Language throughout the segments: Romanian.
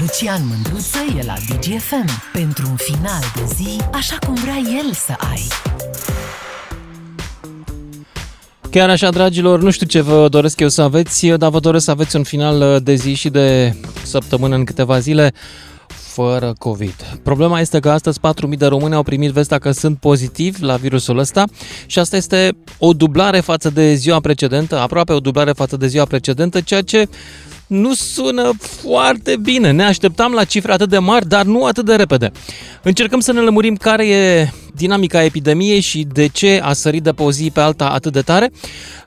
Lucian Mândruță e la DGFM pentru un final de zi așa cum vrea el să ai. Chiar așa, dragilor, nu știu ce vă doresc eu să aveți, dar vă doresc să aveți un final de zi și de săptămână în câteva zile fără COVID. Problema este că astăzi 4.000 de români au primit vestea că sunt pozitivi la virusul ăsta și asta este o dublare față de ziua precedentă, aproape o dublare față de ziua precedentă, ceea ce nu sună foarte bine. Ne așteptam la cifre atât de mari, dar nu atât de repede. Încercăm să ne lămurim care e dinamica epidemiei și de ce a sărit de pe o zi pe alta atât de tare.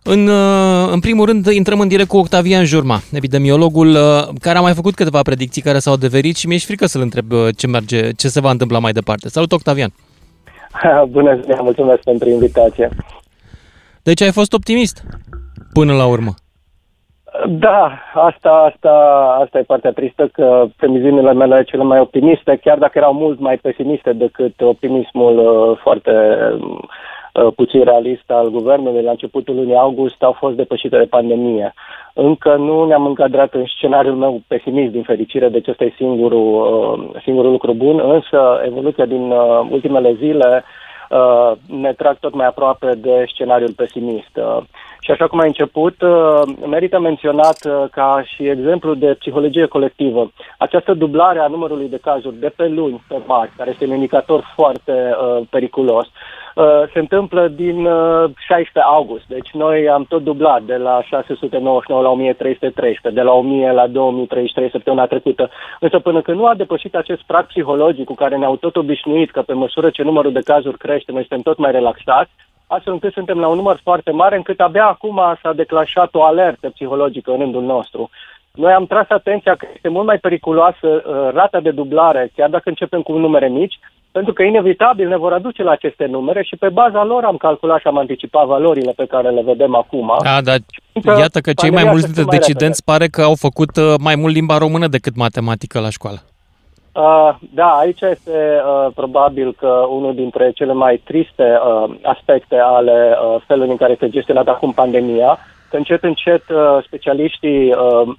În, uh, în primul rând, intrăm în direct cu Octavian Jurma, epidemiologul uh, care a mai făcut câteva predicții care s-au adeverit și mi-e și frică să-l întreb uh, ce, merge, ce se va întâmpla mai departe. Salut, Octavian! Bună ziua, mulțumesc pentru invitație. Deci ai fost optimist până la urmă. Da, asta, asta, asta e partea tristă, că previziunile mele cele mai optimiste, chiar dacă erau mult mai pesimiste decât optimismul uh, foarte uh, puțin realist al guvernului la începutul lunii august, au fost depășite de pandemie. Încă nu ne-am încadrat în scenariul meu pesimist, din fericire, deci ăsta e singurul, uh, singurul lucru bun, însă evoluția din uh, ultimele zile uh, ne trag tot mai aproape de scenariul pesimist. Uh, și așa cum ai început, uh, merită menționat uh, ca și exemplu de psihologie colectivă. Această dublare a numărului de cazuri de pe luni pe marți, care este un indicator foarte uh, periculos, uh, se întâmplă din uh, 16 august. Deci noi am tot dublat de la 699 la 1313, de la 1000 la 2033 săptămâna trecută. Însă până când nu a depășit acest prag psihologic cu care ne-au tot obișnuit că pe măsură ce numărul de cazuri crește, noi suntem tot mai relaxați, astfel încât suntem la un număr foarte mare, încât abia acum s-a declanșat o alertă psihologică în rândul nostru. Noi am tras atenția că este mult mai periculoasă uh, rata de dublare, chiar dacă începem cu numere mici, pentru că inevitabil ne vor aduce la aceste numere și pe baza lor am calculat și am anticipat valorile pe care le vedem acum. Da, dar iată că cei mai mulți dintre decidenți pare că au făcut uh, mai mult limba română decât matematică la școală. Uh, da, aici este uh, probabil că unul dintre cele mai triste uh, aspecte ale uh, felului în care este gestionată acum pandemia, că încet, încet uh, specialiștii uh, uh,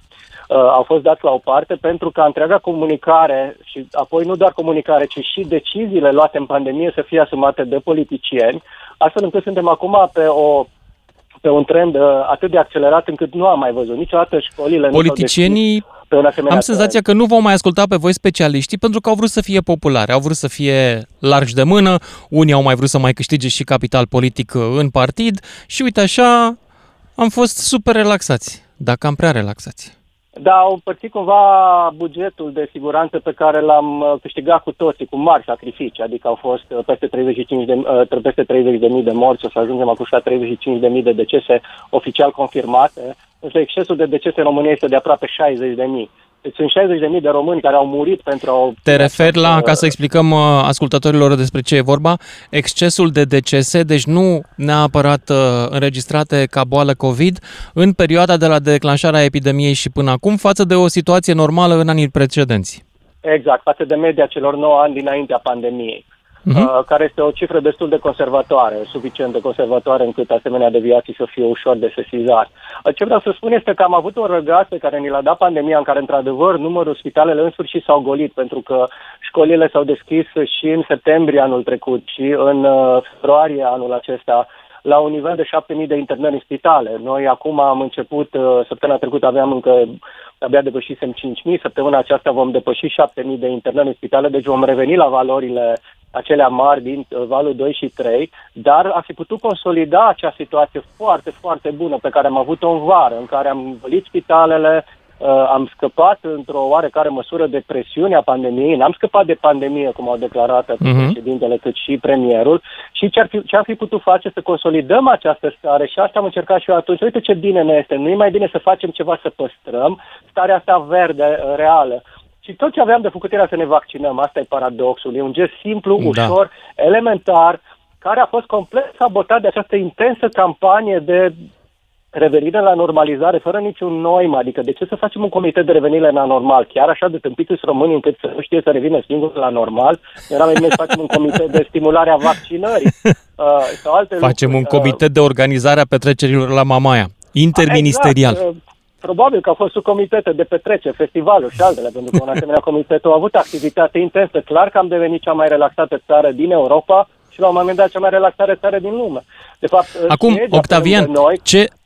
au fost dați la o parte pentru ca întreaga comunicare și apoi nu doar comunicare, ci și deciziile luate în pandemie să fie asumate de politicieni, astfel încât suntem acum pe o pe un trend uh, atât de accelerat încât nu am mai văzut niciodată școlile. Politicienii pe un asemenea Am senzația că nu vom mai asculta pe voi specialiștii pentru că au vrut să fie populare, au vrut să fie largi de mână, unii au mai vrut să mai câștige și capital politic uh, în partid și uite așa am fost super relaxați, dacă am prea relaxați. Da, au împărțit cumva bugetul de siguranță pe care l-am uh, câștigat cu toții, cu mari sacrificii, adică au fost uh, peste 35 de, peste 30 de mii de morți, o să ajungem acum la 35 de mii de decese oficial confirmate, însă excesul de decese în România este de aproape 60 de mii. Deci sunt 60.000 de români care au murit pentru a... Te referi la, ca să explicăm uh, ascultătorilor despre ce e vorba, excesul de decese, deci nu neapărat uh, înregistrate ca boală COVID, în perioada de la declanșarea epidemiei și până acum, față de o situație normală în anii precedenți. Exact, față de media celor 9 ani dinaintea pandemiei uh-huh. care este o cifră destul de conservatoare, suficient de conservatoare încât asemenea deviații să fie ușor de sesizat. Uh, ce vreau să spun este că am avut un răgaz pe care ni l-a dat pandemia, în care, într-adăvăr, numărul spitalele în sfârșit s-au golit, pentru că școlile s-au deschis și în septembrie anul trecut și în uh, februarie anul acesta la un nivel de 7.000 de internări în spitale. Noi acum am început, uh, săptămâna trecută aveam încă, abia depășisem 5.000, săptămâna aceasta vom depăși 7.000 de internări în spitale, deci vom reveni la valorile acelea mari din uh, valul 2 și 3, dar a fi putut consolida acea situație foarte, foarte bună pe care am avut-o în vară, în care am învălit spitalele, uh, am scăpat într-o oarecare măsură de presiunea pandemiei, n-am scăpat de pandemie, cum au declarat atât uh-huh. președintele cât și premierul, și ce ar, fi, ce ar fi putut face să consolidăm această stare și asta am încercat și eu atunci. Uite ce bine ne este, nu e mai bine să facem ceva să păstrăm starea asta verde, uh, reală. Și tot ce aveam de făcut era să ne vaccinăm. Asta e paradoxul. E un gest simplu, da. ușor, elementar, care a fost complet sabotat de această intensă campanie de revenire la normalizare fără niciun noim. Adică de ce să facem un comitet de revenire la normal? Chiar așa de tâmpiți sunt românii încât să nu știe să revină singur la normal? Era mai bine să facem un comitet de stimulare a vaccinării. Uh, sau alte facem lucruri. un comitet uh, de organizare a petrecerilor la Mamaia. Interministerial. Exact. Uh, Probabil că au fost comitete de petreceri, festivaluri și altele, pentru că un asemenea comitet a avut activitate intensă. Clar că am devenit cea mai relaxată țară din Europa și la un moment dat cea mai relaxată țară din lume. De fapt, Acum, Octavian, noi, ce, Uh,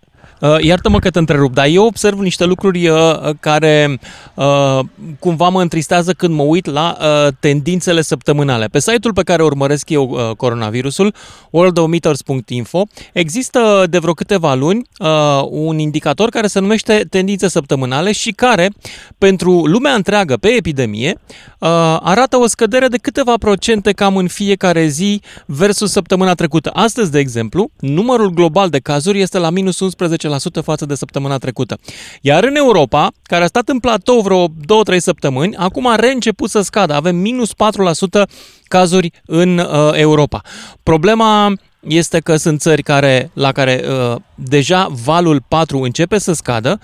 iartă-mă că te întrerup, dar eu observ niște lucruri uh, care uh, cumva mă întristează când mă uit la tendințele săptămânale. Pe site-ul pe care urmăresc eu coronavirusul, worldometers.info, există de vreo câteva luni un indicator care se numește tendințe săptămânale și care, pentru lumea întreagă pe epidemie, arată o scădere de câteva procente cam în fiecare zi versus săptămâna trecută. Astăzi, de exemplu, numărul global de cazuri este la minus 11 față de săptămâna trecută. Iar în Europa, care a stat în platou vreo 2-3 săptămâni, acum a reînceput să scadă. Avem minus 4% cazuri în uh, Europa. Problema este că sunt țări care, la care uh, deja valul 4 începe să scadă,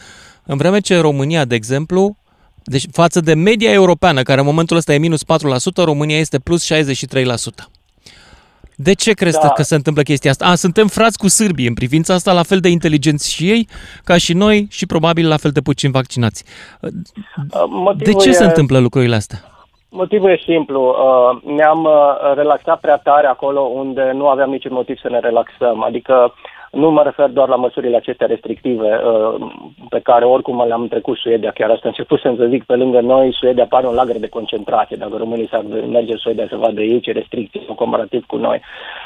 în vreme ce România, de exemplu, deci față de media europeană, care în momentul ăsta e minus 4%, România este plus 63%. De ce crezi da. că se întâmplă chestia asta? A, suntem frați cu sârbii în privința asta, la fel de inteligenți și ei, ca și noi și probabil la fel de puțin vaccinați. Motivul de ce e... se întâmplă lucrurile astea? Motivul e simplu. Uh, ne-am uh, relaxat prea tare acolo unde nu aveam niciun motiv să ne relaxăm. Adică nu mă refer doar la măsurile acestea restrictive uh, pe care oricum le-am trecut Suedia, chiar asta început să zic, pe lângă noi, Suedia pare un lagăr de concentrație. Dacă românii s-ar merge în Suedia să vadă ei ce restricții în comparativ cu noi.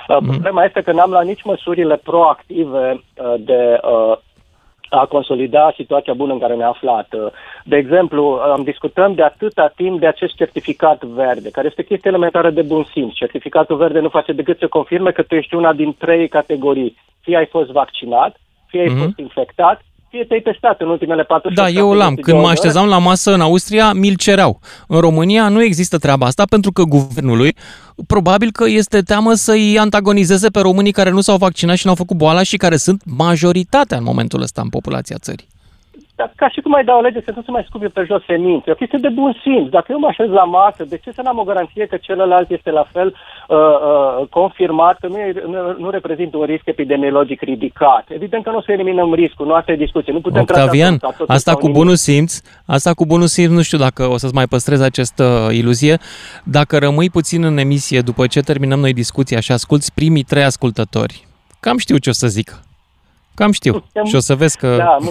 Mm. Problema este că n-am la nici măsurile proactive uh, de a consolida situația bună în care ne aflat. De exemplu, am discutăm de atâta timp de acest certificat verde, care este chestie elementară de bun simț. Certificatul verde nu face decât să confirme că tu ești una din trei categorii fie ai fost vaccinat, fie ai mm-hmm. fost infectat, fie te-ai testat în ultimele 4 Da, eu l-am. Când mă așezam la masă în Austria, mi-l cereau. În România nu există treaba asta pentru că guvernului probabil că este teamă să-i antagonizeze pe românii care nu s-au vaccinat și n-au făcut boala și care sunt majoritatea în momentul ăsta în populația țării. Dar ca și cum ai da o lege să nu se mai scupe pe jos semințe. E o chestie de bun simț. Dacă eu mă așez la masă, de ce să n-am o garanție că celălalt este la fel uh, uh, confirmat, că nu, e, nu, nu reprezintă un risc epidemiologic ridicat? Evident că nu o să eliminăm riscul, nu asta e discuție. Nu putem Octavian, asta cu bunul simț, asta cu bunul simț, nu știu dacă o să-ți mai păstrez această iluzie. Dacă rămâi puțin în emisie după ce terminăm noi discuția și asculți primii trei ascultători, cam știu ce o să zic. Cam știu. Și o să vezi că... Da,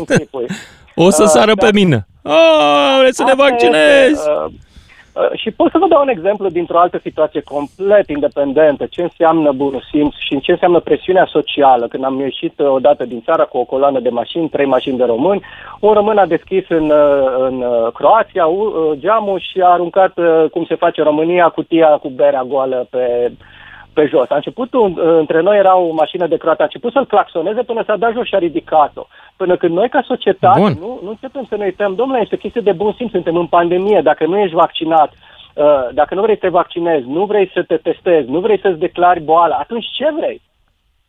O să uh, sară da. pe mine. Oh, vreți să ne vaccinezi? Uh, uh, și pot să vă dau un exemplu dintr-o altă situație complet independentă, ce înseamnă bunul simț și ce înseamnă presiunea socială. Când am ieșit uh, odată din țară cu o coloană de mașini, trei mașini de români, un român a deschis în, uh, în Croația geamul și a aruncat, cum se face în România, cutia cu berea goală pe pe jos. A început, un, între noi era o mașină de croat, a început să-l claxoneze până s-a dat jos și a ridicat-o. Până când noi, ca societate, nu, nu începem să ne uităm, domnule, este chestie de bun simț, suntem în pandemie, dacă nu ești vaccinat, uh, dacă nu vrei să te vaccinezi, nu vrei să te testezi, nu vrei să-ți declari boala, atunci ce vrei?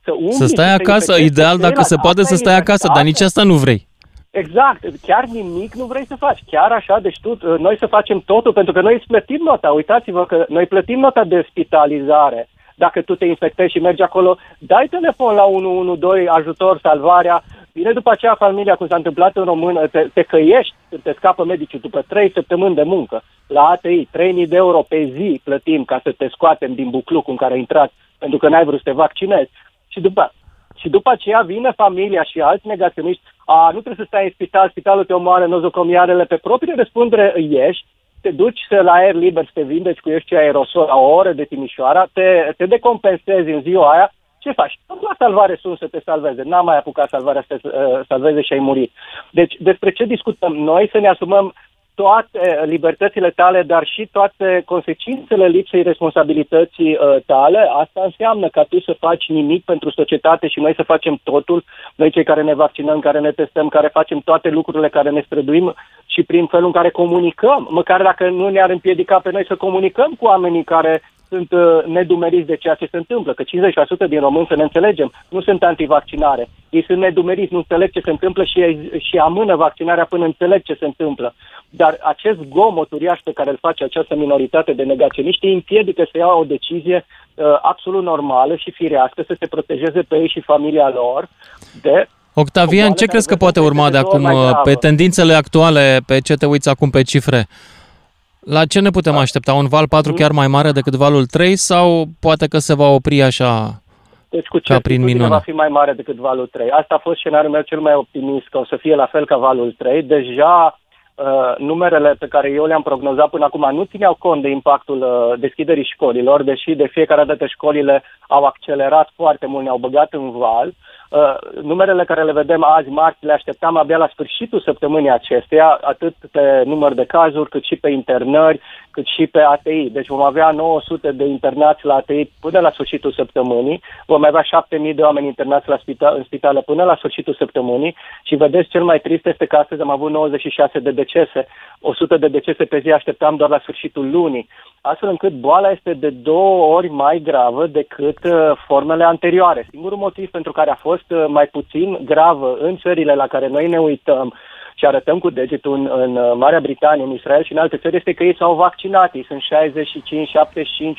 Să, să stai acasă, ideal dacă se poate să stai acasă, dar nici asta nu vrei. Exact, chiar nimic nu vrei să faci, chiar așa, deci tu, uh, noi să facem totul, pentru că noi îți plătim nota, uitați-vă că noi plătim nota de spitalizare, dacă tu te infectezi și mergi acolo, dai telefon la 112, ajutor, salvarea, Vine după aceea familia, cum s-a întâmplat în română, te, te căiești, te scapă medicii după 3 săptămâni de muncă. La ATI, 3.000 de euro pe zi plătim ca să te scoatem din buclucul în care ai intrat, pentru că n-ai vrut să te vaccinezi. Și după, și după aceea vine familia și alți negaționiști, a, nu trebuie să stai în spital, spitalul te omoară, nozocomiarele, pe proprie răspundere ieși, te duci la aer liber să te vindeci cu ieși aerosol la o oră de Timișoara, te, te decompensezi în ziua aia, ce faci? La salvare sunt să te salveze. N-am mai apucat salvarea să te uh, salveze și ai murit. Deci, despre ce discutăm noi? Să ne asumăm toate libertățile tale, dar și toate consecințele lipsei responsabilității uh, tale, asta înseamnă ca tu să faci nimic pentru societate și noi să facem totul, noi cei care ne vaccinăm, care ne testăm, care facem toate lucrurile care ne străduim și prin felul în care comunicăm, măcar dacă nu ne-ar împiedica pe noi să comunicăm cu oamenii care sunt uh, nedumeriți de ceea ce se întâmplă, că 50% din români, să ne înțelegem, nu sunt antivaccinare. Ei sunt nedumeriți, nu înțeleg ce se întâmplă și, și amână vaccinarea până înțeleg ce se întâmplă. Dar acest gomot uriaș pe care îl face această minoritate de negaționiști îi împiedică să ia o decizie uh, absolut normală și firească să se protejeze pe ei și familia lor de Octavian, ce crezi că poate urma de acum pe tendințele actuale, pe ce te uiți acum pe cifre? La ce ne putem da. aștepta? Un val 4 chiar mai mare decât valul 3 sau poate că se va opri așa deci cu ce prin minune. va fi mai mare decât valul 3. Asta a fost scenariul meu cel mai optimist, că o să fie la fel ca valul 3. Deja uh, numerele pe care eu le-am prognozat până acum nu țineau cont de impactul uh, deschiderii școlilor, deși de fiecare dată școlile au accelerat foarte mult, ne-au băgat în val. Uh, Uh, numerele care le vedem azi, marți, le așteptam abia la sfârșitul săptămânii acesteia, atât pe număr de cazuri, cât și pe internări, cât și pe ATI. Deci vom avea 900 de internați la ATI până la sfârșitul săptămânii, vom avea 7000 de oameni internați la spital, în spitale până la sfârșitul săptămânii și vedeți, cel mai trist este că astăzi am avut 96 de decese, 100 de decese pe zi așteptam doar la sfârșitul lunii, astfel încât boala este de două ori mai gravă decât uh, formele anterioare. Singurul motiv pentru care a fost uh, mai puțin gravă în țările la care noi ne uităm și arătăm cu degetul în, în uh, Marea Britanie, în Israel și în alte țări, este că ei s-au vaccinat. Ei sunt 65, 75,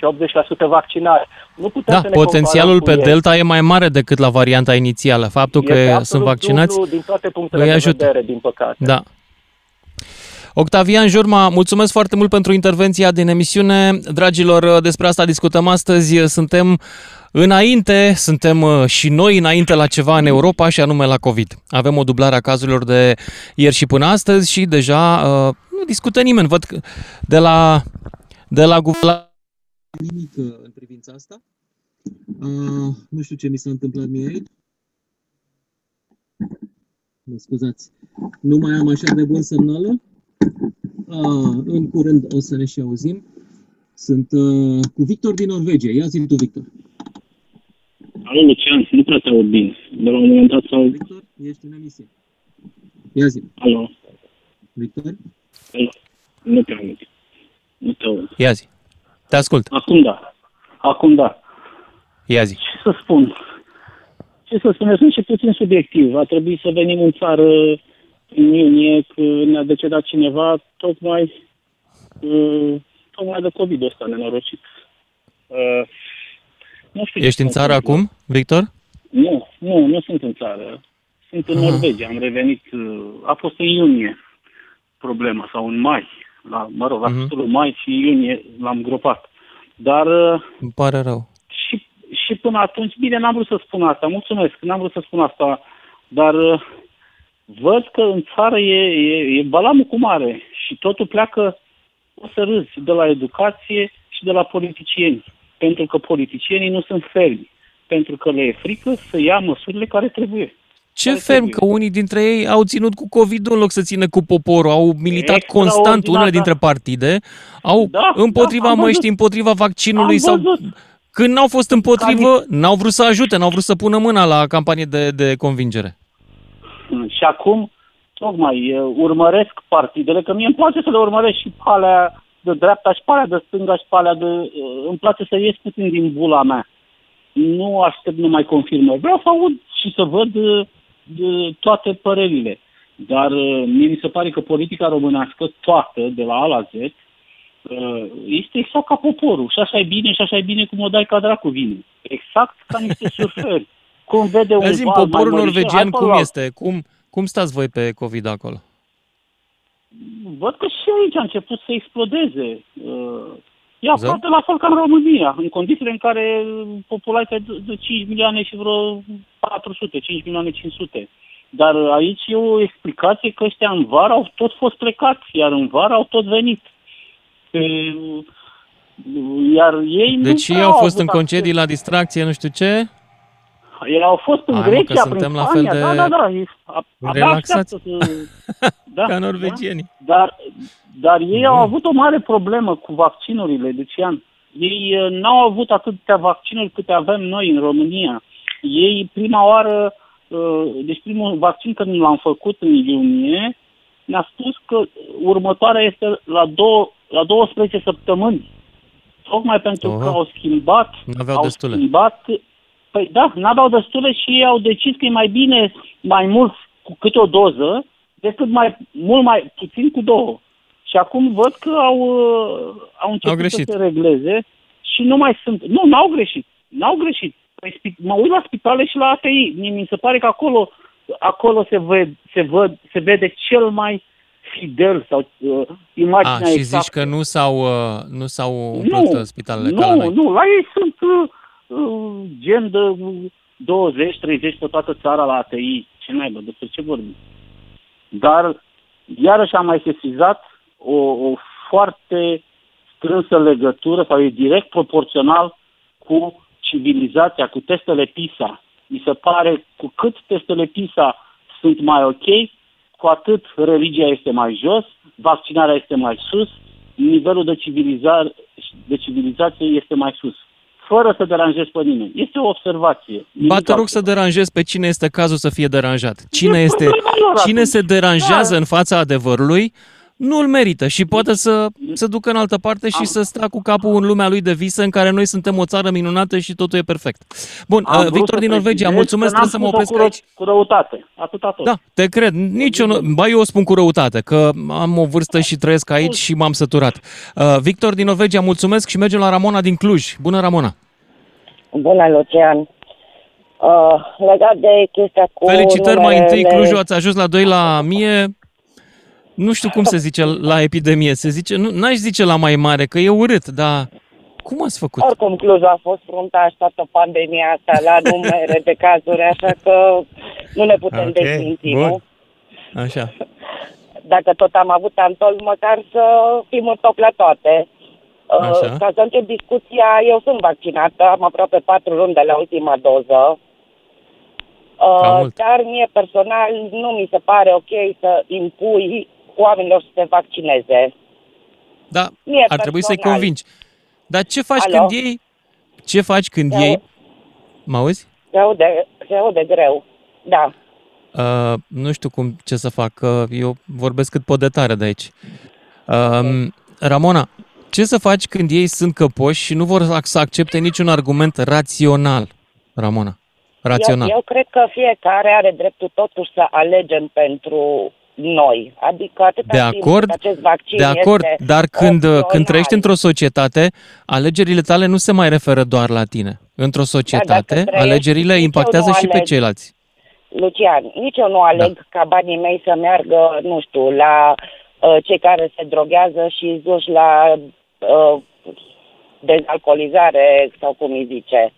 80% vaccinați. Nu putem da, să ne potențialul pe ei. Delta e mai mare decât la varianta inițială. Faptul este că sunt vaccinați din toate punctele de ajută. vedere, din păcate. Da. Octavian Jurma, mulțumesc foarte mult pentru intervenția din emisiune. Dragilor, despre asta discutăm astăzi. Suntem Înainte, suntem uh, și noi înainte la ceva în Europa și anume la COVID. Avem o dublare a cazurilor de ieri și până astăzi și deja uh, nu discută nimeni. Văd că de la, de la guvernare nimic uh, în privința asta. Uh, nu știu ce mi s-a întâmplat mie aici. Mă scuzați. Nu mai am așa de bun semnală. Uh, în curând o să ne și auzim. Sunt uh, cu Victor din Norvegia. Ia zi tu, Victor. Alo, Lucian, nu prea te aud bine. De la un moment dat sau... Victor, ești în emisie. Ia zi. Alo. Victor? Alo. Nu te aud. Nu te aud. Ia zi. Te ascult. Acum da. Acum da. Ia zi. Ce să spun? Ce să spun? Sunt și puțin subiectiv. A trebuit să venim în țară în iunie când ne-a decedat cineva tocmai uh, tocmai de COVID-ul ăsta nenorocit. Uh, nu știu Ești în țară acum, Victor? Nu, nu, nu sunt în țară. Sunt în Aha. Norvegia, am revenit, uh, a fost în iunie problema, sau în mai, la, mă rog, la uh-huh. sfârșitul mai și iunie l-am gropat. Dar... Uh, Îmi pare rău. Și, și până atunci, bine, n-am vrut să spun asta, mulțumesc, n-am vrut să spun asta, dar uh, văd că în țară e, e, e balamul cu mare și totul pleacă, o să râzi, de la educație și de la politicieni pentru că politicienii nu sunt fermi, pentru că le e frică să ia măsurile care trebuie. Ce care ferm trebuie. că unii dintre ei au ținut cu covid în loc să țină cu poporul, au militat constant unele dintre partide, au da, împotriva da, măștii, împotriva vaccinului sau când n-au fost împotrivă, n-au vrut să ajute, n-au vrut să pună mâna la campanie de, de convingere. Și acum, tocmai, urmăresc partidele, că mie îmi place să le urmăresc și alea de dreapta și palea de stânga și palea de... Uh, îmi place să ies puțin din bula mea. Nu aștept numai confirmări. Vreau să aud și să văd uh, de toate părerile. Dar uh, mie mi se pare că politica românească, toată, de la A la Z, este exact ca poporul. Și așa e bine, și așa e bine cum o dai ca dracu vine. Exact ca niște surferi. Cum vede un val poporul norvegian cum este? Cum, cum stați voi pe COVID acolo? Văd că și aici a început să explodeze. Uh, e aproape la fel ca în România, în condițiile în care populația de 5 milioane și vreo 400, 5 milioane 500. Dar aici e o explicație că ăștia în vară au tot fost plecați, iar în vară au tot venit. Iar ei deci nu ei au fost în concedii la distracție, nu știu ce? Ei au fost în Hai, Grecia, prin Spania, la fel de da, da, da. Relaxați. Să, da, Ca norvegienii. Da? Dar, dar ei au avut o mare problemă cu vaccinurile, Lucian. Ei uh, n-au avut atâtea vaccinuri câte avem noi în România. Ei prima oară, uh, deci primul vaccin când l-am făcut în iunie, ne-a spus că următoarea este la, două, la 12 săptămâni. Tocmai pentru oh. că au schimbat, au destule. schimbat Păi da, n-aveau destule și ei au decis că e mai bine mai mult cu câte o doză decât mai mult mai puțin cu două. Și acum văd că au, uh, au început au să se regleze și nu mai sunt... Nu, n-au greșit. N-au greșit. Păi, mă uit la spitale și la ATI. Mi se pare că acolo acolo se, văd, se, văd, se vede cel mai fidel sau uh, imaginea A, și exactă. zici că nu s-au, uh, nu s-au nu, umplut uh, spitalele nu, ca la noi. Nu, la ei sunt uh, uh, gen de 20-30 pe toată țara la ATI. Ce naiba, despre ce vorbim? Dar, iarăși am mai sesizat o, o foarte strânsă legătură sau e direct proporțional cu civilizația, cu testele PISA. Mi se pare cu cât testele PISA sunt mai ok, cu atât religia este mai jos, vaccinarea este mai sus, nivelul de, civilizare, de civilizație este mai sus. Fără să deranjezi pe nimeni. Este o observație. Ba te rog altceva. să deranjezi pe cine este cazul să fie deranjat. Cine, E este, problema lor cine atunci. se deranjează Da. în fața adevărului, nu-l merită și poate să se ducă în altă parte și Am- să stea cu capul în lumea lui de visă în care noi suntem o țară minunată și totul e perfect. Bun, Am uh, vrut Victor să din Norvegia, precizez mulțumesc, că n-am trebuie să mă spus-o opresc cu, aici. ră- Cu răutate. Atâta tot. Da, te cred. Nici eu nu, ba eu o spun cu răutate, că am o vârstă și trăiesc aici și m-am săturat. Uh, Victor din Norvegia, mulțumesc și mergem la Ramona din Cluj. Bună, Ramona! Bună, Lucian. Uh, legat de chestia cu Felicitări mai întâi, numerele- Clujul ați ajuns la 2 la mie. Nu știu cum se zice la epidemie, se zice, nu, n-aș zice la mai mare, că e urât, dar cum ați făcut? Oricum, Clujul a fost fruntaș toată pandemia asta la numere de cazuri, așa că nu ne putem Ok, desminți, bun. nu? Așa. Dacă tot am avut antol, măcar să fim în top la toate. Uh, Așa. Ca să încep discuția, eu sunt vaccinată, am aproape patru luni de la ultima doză. Cam Uh, mult. dar mie personal nu mi se pare ok să impui oamenilor să se vaccineze. Da, Mie ar trebui să-i personal. convingi. Dar ce faci Alo? când iei? Ce faci când Eu- iei? Mă auzi? Se aude, se aude greu. Da. Uh, nu știu cum ce să fac, că eu vorbesc cât pot de tare de aici. Uh, Ramona, ce să faci când ei sunt căpoși și nu vor să accepte niciun argument rațional? Ramona, rațional. Eu, eu cred că fiecare are dreptul totuși să alegem pentru noi. Adică atâta De timp acord, cât acest vaccin De acord, este dar când, opțional. când trăiești într-o societate, alegerile tale nu se mai referă doar la tine. Într-o societate, trăiești, alegerile nici eu impactează nu și pe aleg. ceilalți. Lucian, nici eu nu aleg Da. ca banii mei să meargă, nu știu, la uh, cei care se droghează și duși la uh, dezalcoolizare sau cum îi zice,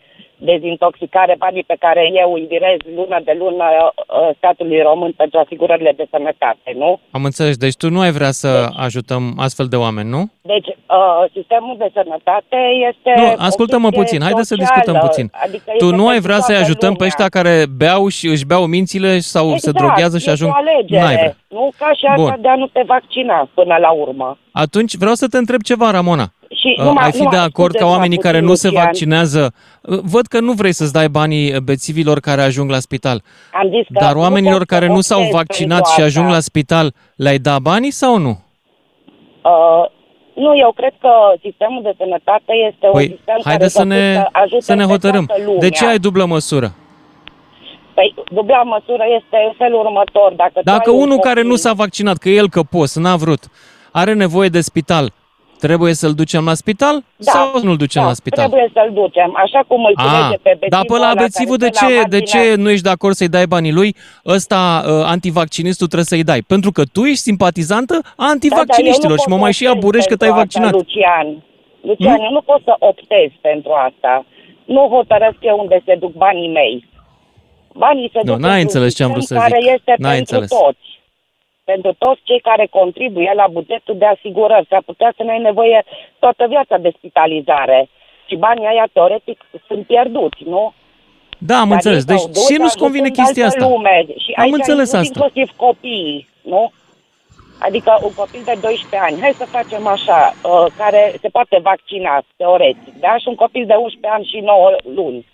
dezintoxicare, banii pe care eu îi direz lună de lună uh, statului român pentru asigurările de sănătate, nu? Am înțeles, deci tu nu ai vrea să Deci- ajutăm astfel de oameni, nu? Deci, uh, sistemul de sănătate este... Nu, o ascultă-mă chestie puțin, haide să socială, discutăm puțin. Adică Tu este nu ai pentru vrea să-i toată ajutăm pe lumea. ăștia care beau și își beau mințile sau se Exact, droghează și este ajung... o alegere, N-ai vrea. nu ca și asta Bun. de a nu te vaccina până la urmă. Atunci vreau să te întreb ceva, Ramona. Și Uh, numai, ai fi numai, de acord ca scuze-mă oamenii puțin, care nu se Lucian. vaccinează... Uh, Văd că nu vrei să-ți dai banii bețivilor care ajung la spital, Am zis că dar nu oamenilor pot să care nu s-au optez vaccinat pentru și ajung asta. la spital, le-ai da banii sau nu? Uh, nu, eu cred că sistemul de sănătate este un Păi, sistem haide care să ne, să, ajute să ne pe hotărâm. toată lumea. De ce ai dublă măsură? Păi, dubla măsură este în felul următor. Dacă, tu Dacă ai un unul care copil- nu s-a vaccinat, că el căpos, n-a vrut, are nevoie de spital, trebuie să-l ducem la spital Da, sau nu-l ducem da, la spital? trebuie să-l ducem, așa cum îl Ah, culege pe bețivul dar pe la ăla bețivul de care se ce, l-a de ce vaccinat. nu ești de acord să-i dai banii lui? Ăsta, uh, antivaccinistul, trebuie să-i dai. Pentru că tu ești simpatizantă a antivacciniștilor Da, și dar mă eu nu mai pot și să aburești că optez te-ai pentru vaccinat. Asta, Lucian, Lucian Hmm? eu nu pot să optez pentru asta. Nu hotărăsc eu unde se duc banii mei. Banii se Nu, duc n-ai într-un înțeles ce am sistem vrut să care zic. este N-ai pentru înțeles. toți. Pentru toți cei care contribuie la bugetul de asigurări. S-ar putea să ne ai nevoie toată viața de spitalizare. Și banii aia, teoretic, sunt pierduți, nu? Da, am Dar înțeles. ei s-au Deci dus ce nu-ți ajutând convine altă chestia asta? Lume. Și Am aici înțeles includ asta. inclusiv copiii, nu? Adică un copil de 12 ani, hai să facem așa, uh, care se poate vaccina, teoretic, da? Și un copil de 11 ani și 9 luni.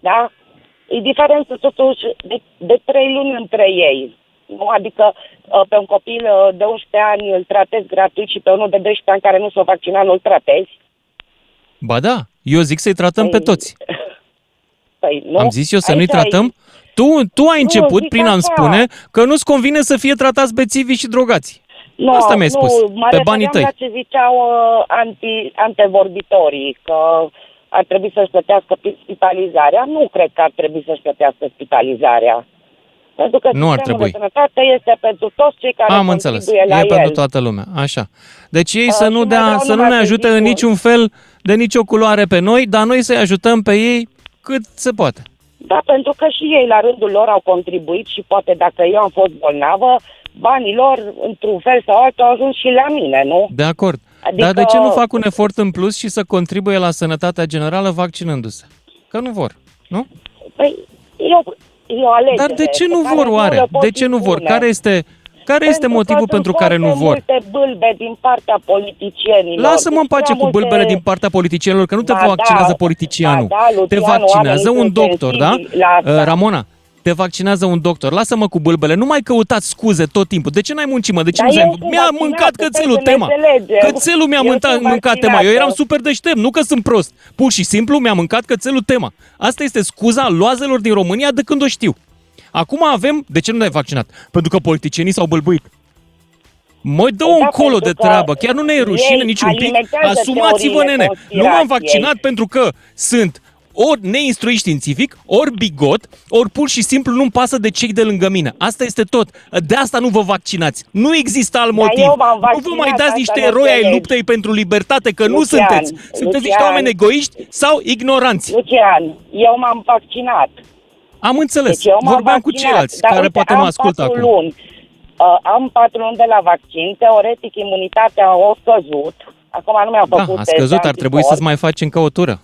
Da? E diferență totuși de, de 3 luni între ei. Nu? Adică uh, pe un copil uh, de 11 ani îl tratezi gratuit și pe unul de 12 ani care nu s-a vaccinat nu îl tratezi. Ba da, eu zic să-i tratăm pe Păi, toți. Păi, nu? Am zis eu să Aici nu-i ai- tratăm? Tu, tu ai început zic prin a-mi așa. spune că nu-ți convine să fie tratați bețivii și drogați. Nu, Asta mi-ai spus, nu, mă pe banii refeream tăi. la ce ziceau uh, anti, antevorbitorii, că ar trebui să-și plătească pi- spitalizarea. Nu cred că ar trebui să-și plătească spitalizarea. Pentru că Nu ar sistemul trebui. de sănătate este pentru toți cei care Am înțeles. contribuie la E el. pentru toată lumea. Așa. Deci ei Uh, să și nu, mai dea, vreau să nu numai ne să ajute zic în un- niciun fel, de nicio culoare pe noi, dar noi să-i ajutăm pe ei cât se poate. Da, pentru că și ei la rândul lor au contribuit și poate dacă eu am fost bolnavă, banii lor, într-un fel sau altul, au ajuns și la mine, nu? De acord. Adică- Dar de ce nu fac un efort în plus și să contribuie la sănătatea generală vaccinându-se? Că nu vor, nu? Păi, eu, e o alegere. Dar de ce pe nu care vor nu oare? le pot De ce nu vor? impune. Care este, care este Pentru motivul că pentru sunt care nu foarte vor? multe bâlbe din partea politicienilor. Lasă-mă în Deci pace prea cu bâlbele multe- din partea politicienilor, că nu te Ba vaccinează da, politicianul. ba da, te Lucianu, vaccinează oamenii un sunt doctor, da? sensibili la asta. Uh, Ramona, te vaccinează un doctor. Lasă-mă cu bâlbele. Nu mai căutați scuze tot timpul. De ce n-ai muncit, mă? De ce Dar nu eu zi- sunt Mi-a vaccinată, mâncat stai cățelul să ne tema. înțelegem. Cățelul mi-a Eu mâncat, sunt mâncat tema. Eu vaccinată. eram super deștept. Nu că sunt prost. Pur și simplu mi-a mâncat cățelul tema. Asta este scuza loazelor din România de când o știu. Acum avem... De ce nu ne-ai vaccinat? Pentru că politicienii s-au bălbuit. Măi, dă Da, încolo pentru de că treabă, chiar nu ne e rușine ei nici un pic. alimentează Asumați-vă, teoriile nene. Nu m-am conspirației. vaccinat pentru că sunt ori neinstruit științific, ori bigot, ori pur și simplu nu-mi pasă de cei de lângă mine. Asta este tot. De asta nu vă vaccinați. Nu există alt Dar motiv. eu m-am Nu vă mai vaccinat, dați asta niște nu eroi ai înțelegi. luptei pentru libertate, că nu Lucian, sunteți. Sunteți niște Lucian. oameni egoiști sau ignoranți. Lucian, eu m-am vaccinat. Am înțeles. Deci eu m-am Vorbeam cu vaccinat, ceilalți dar care uite, poate am mă ascultă patru acum. Luni. Uh, am patru luni de la vaccin, teoretic imunitatea a scăzut. Acum nu mi-au Da, făcut a test scăzut, de ar trebui anticorp. să-ți mai faci încă o tură.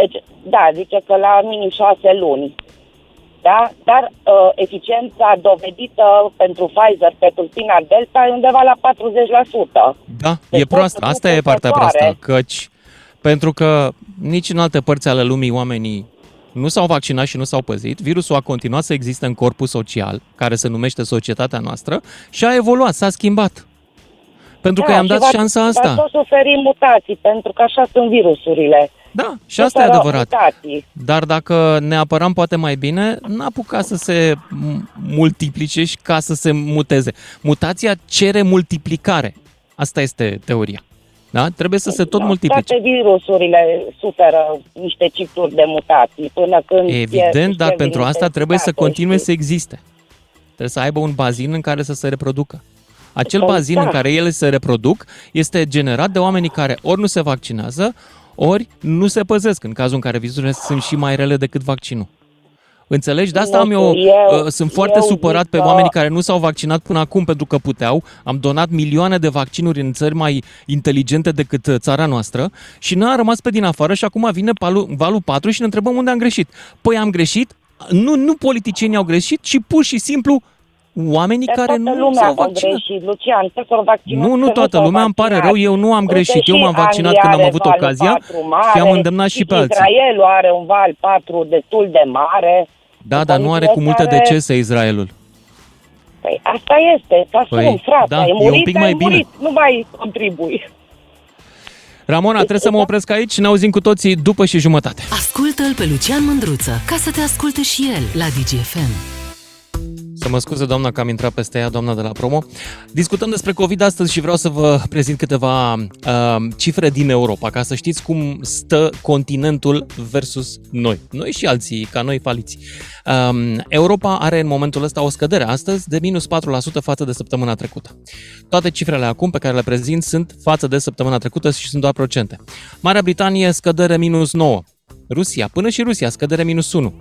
Deci, da, zice că la minim șase luni. Da? Dar uh, eficiența dovedită pentru Pfizer pe tulpina Delta e undeva la 40%. Da, Deci e proastă. tot Asta e partea încurcătoare. proastă, căci pentru că nici în alte părți ale lumii oamenii nu s-au vaccinat și nu s-au păzit, virusul a continuat să existe în corpul social, care se numește societatea noastră, și a evoluat, s-a schimbat. Pentru că Da, i-am și dat va- șansa Va asta. tot suferi mutații, pentru că așa sunt virusurile. Da, și asta e Suferă adevărat. Mutații. Dar dacă ne apăram poate mai bine, n-a apucat să se m- multiplice și ca să se muteze. Mutația cere multiplicare. Asta este teoria. Da? Trebuie să se tot Da, multiplice. Toate virusurile suferă niște cicluri de mutații până când... Evident, e- dar își pentru devin asta trebuie să intensitate, continue știi? să existe. Trebuie să aibă un bazin în care să se reproducă. Acel Exact. bazin în care ele se reproduc este generat de oamenii care ori nu se vaccinează, ori nu se păzesc, în cazul în care virusurile sunt și mai rele decât vaccinul. Înțelegi? De asta Nu am eu, știu, eu- uh, sunt foarte eu supărat zic pe că- oamenii care nu s-au vaccinat până acum pentru că puteau. Am donat milioane de vaccinuri în țări mai inteligente decât uh, țara noastră și noi am rămas pe din afară și acum vine palul, valul 4 și ne întrebăm unde am greșit. Păi am greșit, nu, nu politicienii au greșit, ci pur și simplu oamenii Dar care toată nu lumea s-au a vaccinat. greșit, Lucian, să s-au vaccinat. Nu, nu să toată s-au lumea, îmi pare vaccinat. rău, eu nu am Uite, greșit, eu și m-am vaccinat Anglia când am are avut valul ocazia 4 mare, și am îndemnat și pe alții. Israelul are un val 4 destul de mare. Da, dar nu are cu multe Care- decese Israelul. Păi asta este, să Păi, asum, frate, da, ai e un murit, pic ai mai bine. murit, nu mai contribui. Ramona, trebuie să mă opresc aici și ne auzim cu toții după și jumătate. Ascultă-l pe Lucian Mândruță ca să te asculte și el la DGFM. Să mă scuze, doamna, că am intrat peste ea, doamna de la promo. Discutăm despre COVID astăzi și vreau să vă prezint câteva uh, cifre din Europa, ca să știți cum stă continentul versus noi. Noi și alții, ca noi faliți. Um, Europa are în momentul ăsta o scădere astăzi de minus 4% față de săptămâna trecută. Toate cifrele acum pe care le prezint sunt față de săptămâna trecută și sunt doar procente. Marea Britanie scădere minus 9. Rusia, până și Rusia, scădere minus 1.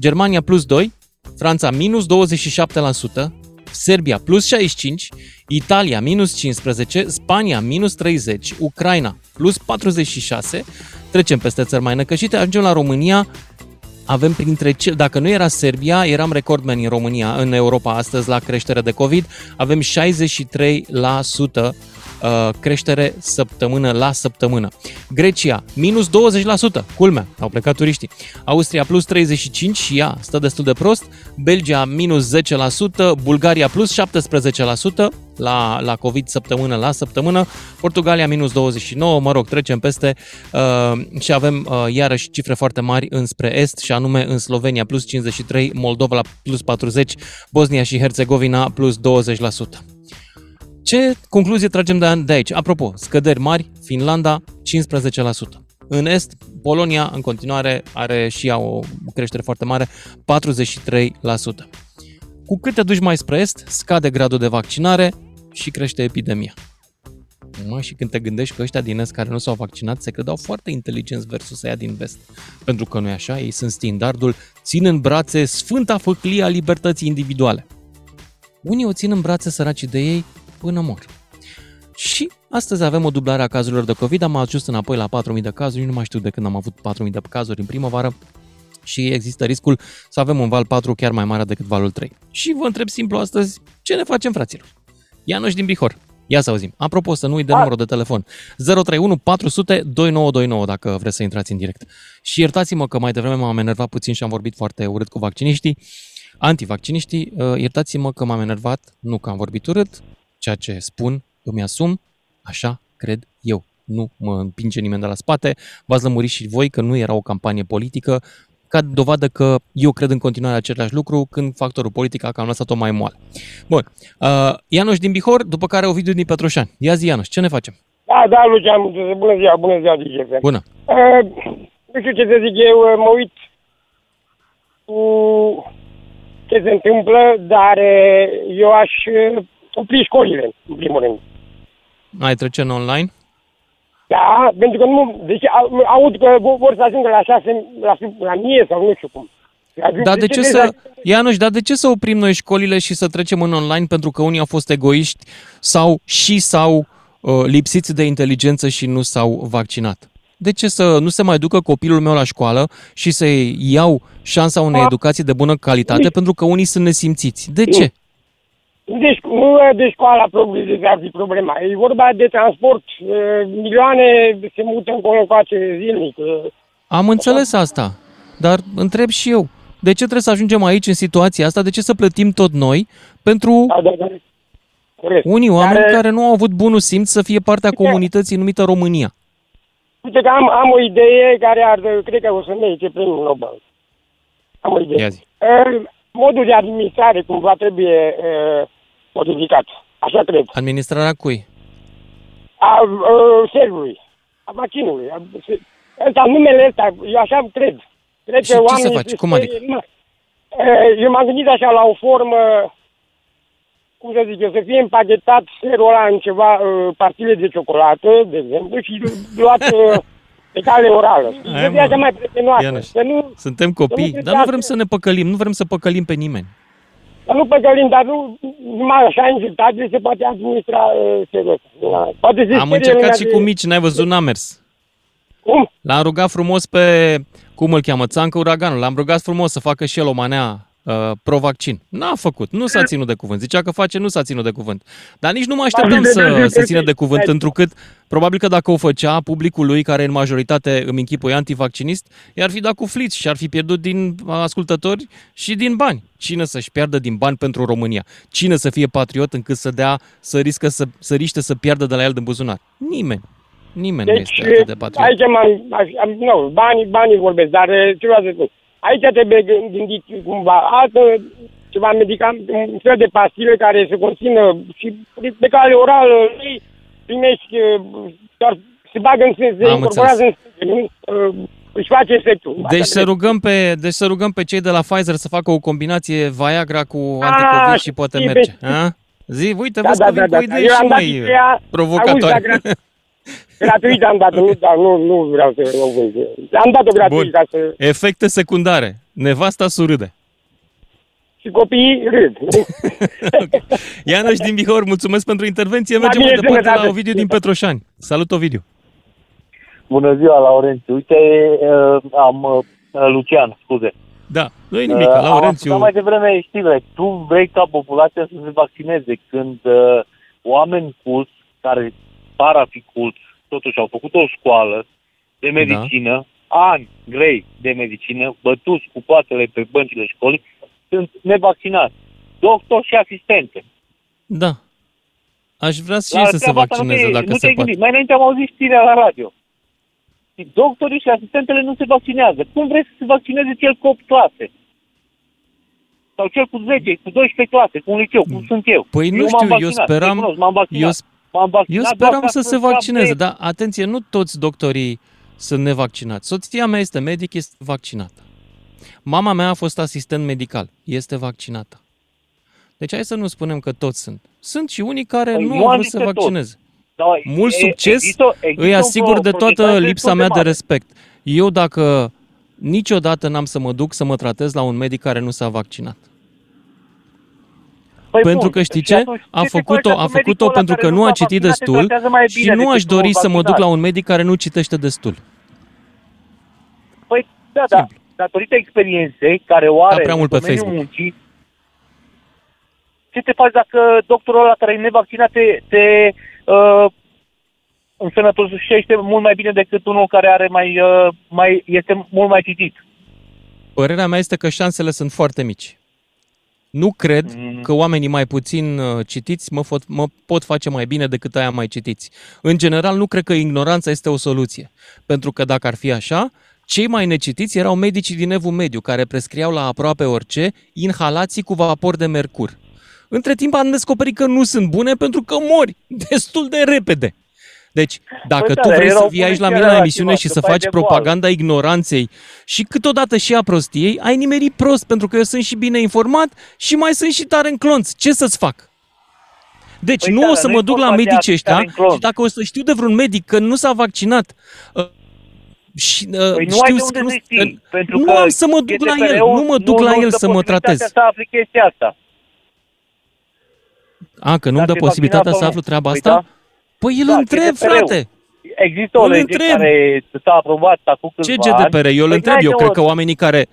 Germania plus 2, Franța minus 27%, Serbia plus 65, Italia minus 15, Spania minus 30, Ucraina plus 46, trecem peste țări mai năcășite, ajungem la România, avem printre ce, dacă nu era Serbia, eram recordmeni în România, în Europa astăzi la creștere de COVID, avem 63% uh, creștere săptămână la săptămână. Grecia, minus 20%, culmea, au plecat turiștii. Austria, plus 35% și ea stă destul de prost. Belgia, minus 10%, Bulgaria, plus 17% la, la COVID săptămână la săptămână. Portugalia, minus 29%, mă rog, trecem peste uh, și avem uh, iarăși cifre foarte mari înspre est și anume în Slovenia, plus 53%, Moldova, la plus 40%, Bosnia și Herțegovina, plus 20%. Ce concluzie tragem de, de aici? Apropo, scăderi mari, Finlanda 15%. În Est, Polonia în continuare are și ea o creștere foarte mare, 43%. Cu cât te duci mai spre est, scade gradul de vaccinare și crește epidemia. Mă, și când te gândești că ăștia din est care nu s-au vaccinat se credeau foarte inteligenți versus aia din vest. Pentru că nu e așa, ei sunt standardul, țin în brațe sfânta făclie a libertății individuale. Unii o țin în brațe săraci de ei până mor. Și astăzi avem o dublare a cazurilor de COVID, am ajuns înapoi la 4.000 de cazuri, nu mai știu de când am avut 4.000 de cazuri în primăvară și există riscul să avem un val 4 chiar mai mare decât valul 3. Și vă întreb simplu astăzi, ce ne facem fraților? Ianuș din Bihor. Ia să auzim. Apropo, să nu uit de numărul de telefon. 031 400 2929 dacă vreți să intrați în direct. Și iertați-mă că mai devreme m-am enervat puțin și am vorbit foarte urât cu vacciniștii. Antivacciniștii, uh, iertați-mă că m-am enervat, nu că am vorbit urât, ceea ce spun, îmi asum, așa cred eu. Nu mă împinge nimeni de la spate, v-ați lămurit și voi că nu era o campanie politică, ca dovadă că eu cred în continuare același lucru când factorul politic a cam lăsat-o mai moale. Bun. Uh, Ianuș din Bihor, după care Ovidiu din Petroșani. Ia zi, Ianuș, ce ne facem? Da, da, Lucian, bună ziua, bună ziua, DGF. Bună. Uh, nu știu ce să zic eu, uh, mă uit cu ce se întâmplă, dar uh, eu aș uh, opri școlile, în primul rând. Ai trece în online? Da, pentru că nu, deci au- aud că vor vor să ajungă la șase, la, la mie sau nu știu cum. Ajung- Dar de ce deci, să, Ianuș, dar de ce să oprim noi școlile și să trecem în online pentru că unii au fost egoiști sau și s-au uh, lipsiți de inteligență și nu s-au vaccinat? De ce să nu se mai ducă copilul meu la școală și să-i iau șansa unei educații de bună calitate pentru că unii sunt nesimțiți? De ce? Deci, nu e de școala propriu de ar fi problema. E vorba de transport. Uh, Milioane se mută încolo încoace zilnic. Uh, Am înțeles asta, dar întreb și eu, de ce trebuie să ajungem aici în situația asta? De ce să plătim tot noi pentru Da, da, da. Corect. unii oameni Dar, care nu au avut bunul simț să fie partea comunității numită România? Uite că am, am o idee care ar, cred că o să merite premiul Nobel. Am o idee. Ia zi. Uh, Modul de administrare cumva trebuie uh, modificat. Așa cred. Administrarea cui? A uh, servului. A vaccinului. A, se- ăsta, numele ăsta, eu așa cred. Cred Și ce să oamenii faci? se Cum sperie, adică? mă. Uh, Eu m-am gândit așa la o formă, cum să zic eu, să fie împachetat serul ăla în ceva uh, partile de ciocolată, de exemplu, și luat uh, pe cale orală. Să Hai, fie mă. așa mai prietenoasă. Ianuș. Să nu, Suntem copii, Domnule, dar nu da, vrem să ne păcălim, nu vrem să păcălim pe nimeni. Să nu păcălim, dar nu numai așa înjurtat se poate administra uh, serul ăsta. Da. Poate se Am sperie încercat lumea și de- cu mici, n-ai văzut, n-a mers. Cum? L-am rugat frumos pe, cum îl cheamă, Țancă Uraganul, l-am rugat frumos să facă și el o manea uh, pro-vaccin. N-a făcut, nu s-a ținut de cuvânt. Zicea că face, nu s-a ținut de cuvânt. Dar nici nu mă așteptam să, să țină de cuvânt, întrucât probabil că dacă o făcea, publicul lui, care în majoritate îmi închipui antivaccinist, i-ar fi dat cu fliți și ar fi pierdut din ascultători și din bani. Cine să-și piardă din bani pentru România? Cine să fie patriot încât să dea, să riscă să, să riște să piardă de la el din buzunar? Nimeni. Nimeni nu Deci, este atât de patriot. aici m-am, aș- am, nu, banii, banii vorbesc, dar eh, ce vreau să spun. Aici trebuie gând- gândit cumva altă, ceva medicament, un fel de pastile care să conțină și pe cale orală ei primești, eh, doar se bagă în sân, se Am incorporează în sân, nu? Eh, își face efectul. Deci Asta să, rugăm pe, deci să rugăm pe cei de la Pfizer să facă o combinație Viagra cu anticovid și poate și merge. pe- A? Zi, uite, Da, vezi da, că vin da, cu da, idei eu și am dat mai ideea, auzi, provocatoare. dar grat- Gratuit am dat, nu, da, nu, nu vreau să o vând. Am dat-o gratuit Bun. ca să... Efecte secundare. Nevasta surâde. Și copiii râd. Ianuș din Bihor, mulțumesc pentru intervenție. La Mergem mine mai departe sănătate. la Ovidiu din Petroșani. Salut, Ovidiu. Bună ziua, Laurențiu. Uite, uh, am uh, Lucian, scuze. Da, nu e nimic, Uh, Am Laurențiu. ascultat mai devreme știrile. Tu vrei ca populația să se vaccineze când uh, oameni culți, care par a fi culți, totuși au făcut o școală de medicină, Da. ani grei de medicină, bătuți cu poatele pe băncile școlii, sunt nevaccinați. Doctori și asistente. Da. Aș vrea și La ei să se treaba asta nu vaccineze te- dacă nu se te-ai poate. gândit. Mai înainte am auzit știrea la radio. Și Doctorii și asistentele nu se vaccinează. Cum vrei să se vaccineze cel cu 8 clase? Sau cel cu 10, cu 12 clase, cu un liceu, cum sunt eu. Păi nu eu știu, m-am eu vaccinat, speram- recunosc, m-am vaccinat. Eu, m-am vaccinat eu doar speram ca să se scap vaccineze, de- dar atenție, nu toți doctorii sunt nevaccinați. Soția mea este medic, este vaccinată. Mama mea a fost asistent medical, este vaccinată. Deci hai să nu spunem că toți sunt. Sunt și unii care Păi nu nu au am vrut zis să că toți. vaccineze. Da, Mult e- succes, există- există îi un asigur de toată procentaj lipsa destul mea de mare. respect. Eu dacă niciodată n-am să mă duc să mă tratez la un medic care nu s-a vaccinat. Păi pentru bun, că știi și ce? atunci A se făcut-o, face a cu medicul făcut-o ăla pentru care că nu s-a a citit vaccinat, se destul tratează mai și bine nu decât aș dori unul să mă duc vaccinat. la un medic care nu citește destul. Păi, da, da. Datorită experienței care o are prea mult în pe domeniul Facebook. muncii, ce te faci dacă doctorul ăla care e nevaccinat te, te uh, însănătoșește mult mai bine decât unul care are mai, uh, mai este mult mai citit? Părerea mea este că șansele sunt foarte mici. Nu cred Mm. că oamenii mai puțin uh, citiți mă, fot, mă pot face mai bine decât aia mai citiți. În general, nu cred că ignoranța este o soluție. Pentru că dacă ar fi așa, cei mai necitiți erau medicii din evul mediu, care prescriau la aproape orice inhalații cu vapor de mercur. Între timp am descoperit că nu sunt bune pentru că mori destul de repede. Deci, dacă Păi da, tu dar vrei să erau vii aici la bune mine la chiar emisiune și să activați, faci că fai de propaganda ignoranței și câteodată și a prostiei, ai nimerit prost, pentru că eu sunt și bine informat și mai sunt și tare în clonț. Ce să-ți fac? Deci Păi nu da, o dar să nu mă e duc la vorba de medici a- ăștia tare în clonț. și dacă o să știu de vreun medic că nu s-a vaccinat uh, și uh, Păi nu știu ai de că unde nu, să știi, pentru nu că am să mă duc la el, GDPR-ul nu mă duc la nu el dă să mă posibilitatea tratez. Să afli chestia asta. A, că nu-mi dă Dacă e posibilitatea vaccinat să sau aflu nu. treaba Păi asta? da. Păi îl Da, întreb, GDPR-ul. frate. Există o Îl lege întreb. care s-a aprobat acum Ce câțiva ani. GDPR? Eu îl Păi întreb, n-ai eu de cred o- că oamenii care...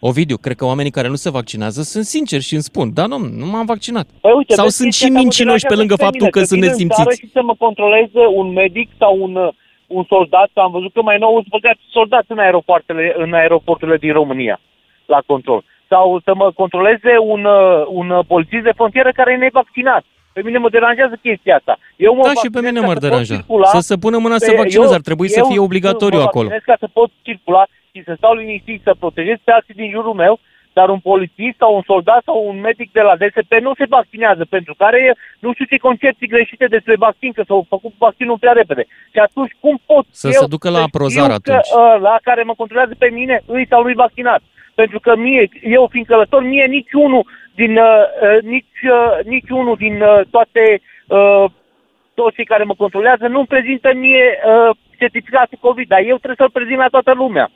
Ovidiu, cred că oamenii care nu se vaccinează sunt sinceri și îmi spun, da, nu, nu m-am vaccinat. Păi uite, Sau vezi, sunt chestia și asta mă mincinoși pe deranjează lângă și pe faptul mine, că să sunt vin în țară nesimțiți. Și să mă controleze un medic sau un, uh, un soldat, că am văzut că mai nou sunt băgați soldați în aeroporturile, în aeroporturile din România la control. Sau să mă controleze un, uh, un uh, polițist de frontieră care e nevaccinat. Pe mine mă deranjează chestia asta. Eu mă Da, și pe vaccinez mine ca m-ar să pot deranja. circula. Să se pună mâna să Pe- vaccinez, eu- ar trebui să eu fie obligatoriu mă acolo. vaccinez ca să pot circula și să stau liniștit, să protejez pe alții din jurul meu, dar un polițist sau un soldat sau un medic de la DSP nu se vaccinează pentru că are nu știu ce concepții greșite despre vaccin, că s-au făcut vaccinul prea repede. Și atunci cum pot Să eu se ducă la să aprozar știu că atunci. la care mă controlează pe mine îi sau nu-i vaccinat? Pentru că mie, eu fiind călător, mie niciunul din, uh, uh, nici, uh, niciunul din uh, toate uh, toți cei care mă controlează nu-mi prezintă mie uh, certificatul COVID, dar eu trebuie să-l prezint la toată lumea.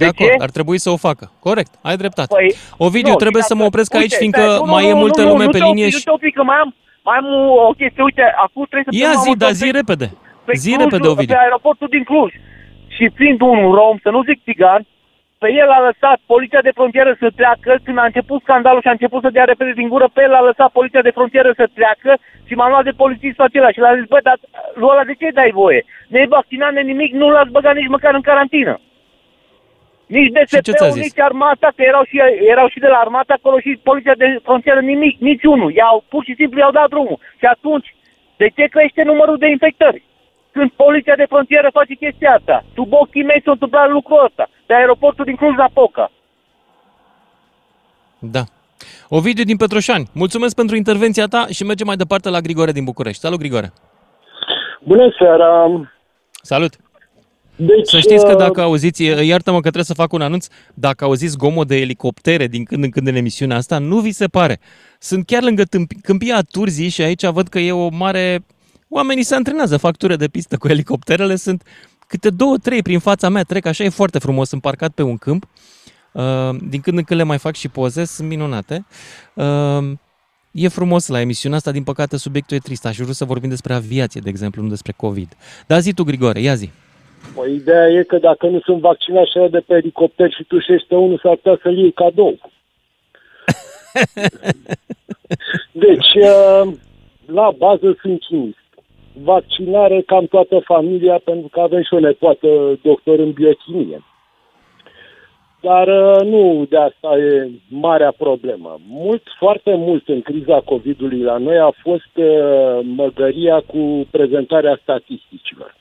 De De acord, ce? ar trebui să o facă. Corect, ai dreptate. Păi, Ovidiu, nu, trebuie și să mă dacă- opresc aici, uite, fiindcă stai, nu, nu, mai nu, e nu, multă nu, lume nu pe te linie opi, și... Nu te opi, că mai am, mai am o, o chestie. Uite, acum trebuie să Ia filmăm zi, o dar tot zi pe- repede. pe Zi Clujul- repede, Ovidiu. Pe aeroportul din Cluj. Și fiind unul rom, să nu zic țigan, pe el a lăsat poliția de frontieră să treacă, când a început scandalul și a început să dea repede din gură, pe el a lăsat poliția de frontieră să treacă și m-am luat de polițistul acela și l-a zis, bă, dar lui ăla de ce dai voie? Ne-ai vaccinat, ne nimic, nu l-ați băgat nici măcar în carantină. Nici ce ți-a DSP-ul, zis? nici armata, că erau și, erau și de la armată acolo și poliția de frontieră, nimic, niciunul. I-au, pur și simplu i-au dat drumul. Și atunci, de ce crește numărul de infectări? Când poliția de frontieră face chestia asta. Sub ochii mei s-a întâmplat lucrul ăsta. Pe aeroportul din Cluj-Napoca. Da. Ovidiu din Petroșani, mulțumesc pentru intervenția ta și mergem mai departe la Grigore din București. Salut, Grigore! Bună seara! Salut! Deci, Să știți că uh, dacă auziți, iartă-mă că trebuie să fac un anunț, dacă auziți zgomot de elicoptere din când în când în emisiunea asta, nu vi se pare. Sunt chiar lângă tâmp- câmpia Turzii și aici văd că e o mare... Oamenii se antrenează, fac ture de pistă cu elicopterele, sunt câte două, trei prin fața mea, trec, așa e foarte frumos, sunt parcat pe un câmp. Uh, din când în când le mai fac și poze, sunt minunate. Uh, E frumos la emisiunea asta, din păcate subiectul e trist. Aș vrea să vorbim despre aviație, de exemplu, nu despre COVID. Dar zi tu, Grigore, ia zi. Păi, ideea e că dacă nu sunt vaccinat și ăia de pe elicopter și tușește unul, s-ar putea să-l iei cadou. Deci, uh, la bază sunt chimist. Vaccinare cam toată familia, pentru că avem și o nepoată doctor în biochimie. Dar uh, nu de asta e marea problemă. Mult, foarte mult în criza COVID-ului la noi a fost uh, măgăria cu prezentarea statisticilor.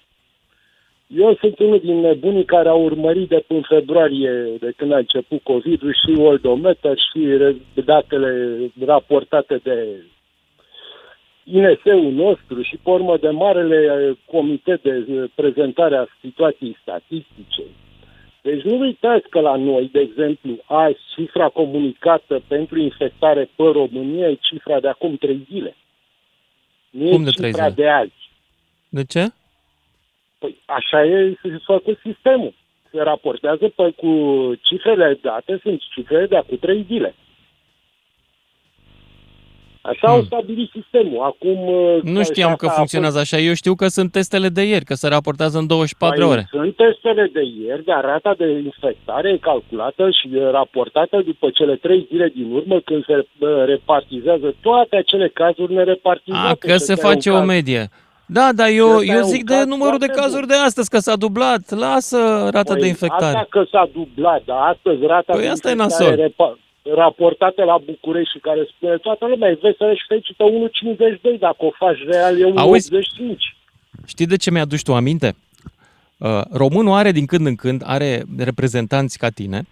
Eu sunt unul din nebunii care au urmărit de până februarie, de când a început COVID-ul, și Oldometer și re- datele raportate de INS-ul nostru și, pe urmă, de marele eh, comitet de eh, prezentare a situației statistice. Deci nu uitați că la noi, de exemplu, azi cifra comunicată pentru infectare pe România e cifra de acum trei zile. Nu Cum e de cifra trei zile? de azi. De ce? Păi așa e făcut sistemul. Se raportează pe cu cifrele date, sunt cifrele de acum trei zile. Așa Hmm. au stabilit sistemul. Acum uh, Nu știam așa că a funcționează așa. Eu știu că sunt testele de ieri, că se raportează în 24 Păi, ore. Sunt testele de ieri, dar rata de infectare e calculată și e raportată după cele trei zile din urmă când se bă, repartizează toate acele cazuri nerepartizate. A, că Și se ăsta e un face o caz. medie. Da, dar eu, Ăsta e eu un zic de caz numărul de foarte cazuri bun. de astăzi, că s-a dublat. Lasă rata Păi, de infectare. Asta că s-a dublat, dar astăzi rata Păi de asta e infectare nasol. repa- raportată la București și care spune toată lumea, e veselă și fericită 1,52, dacă o faci real e 1,85. Auzi? Știi de ce mi-aduci tu aminte? Uh, Românul are din când în când, are reprezentanți ca tine,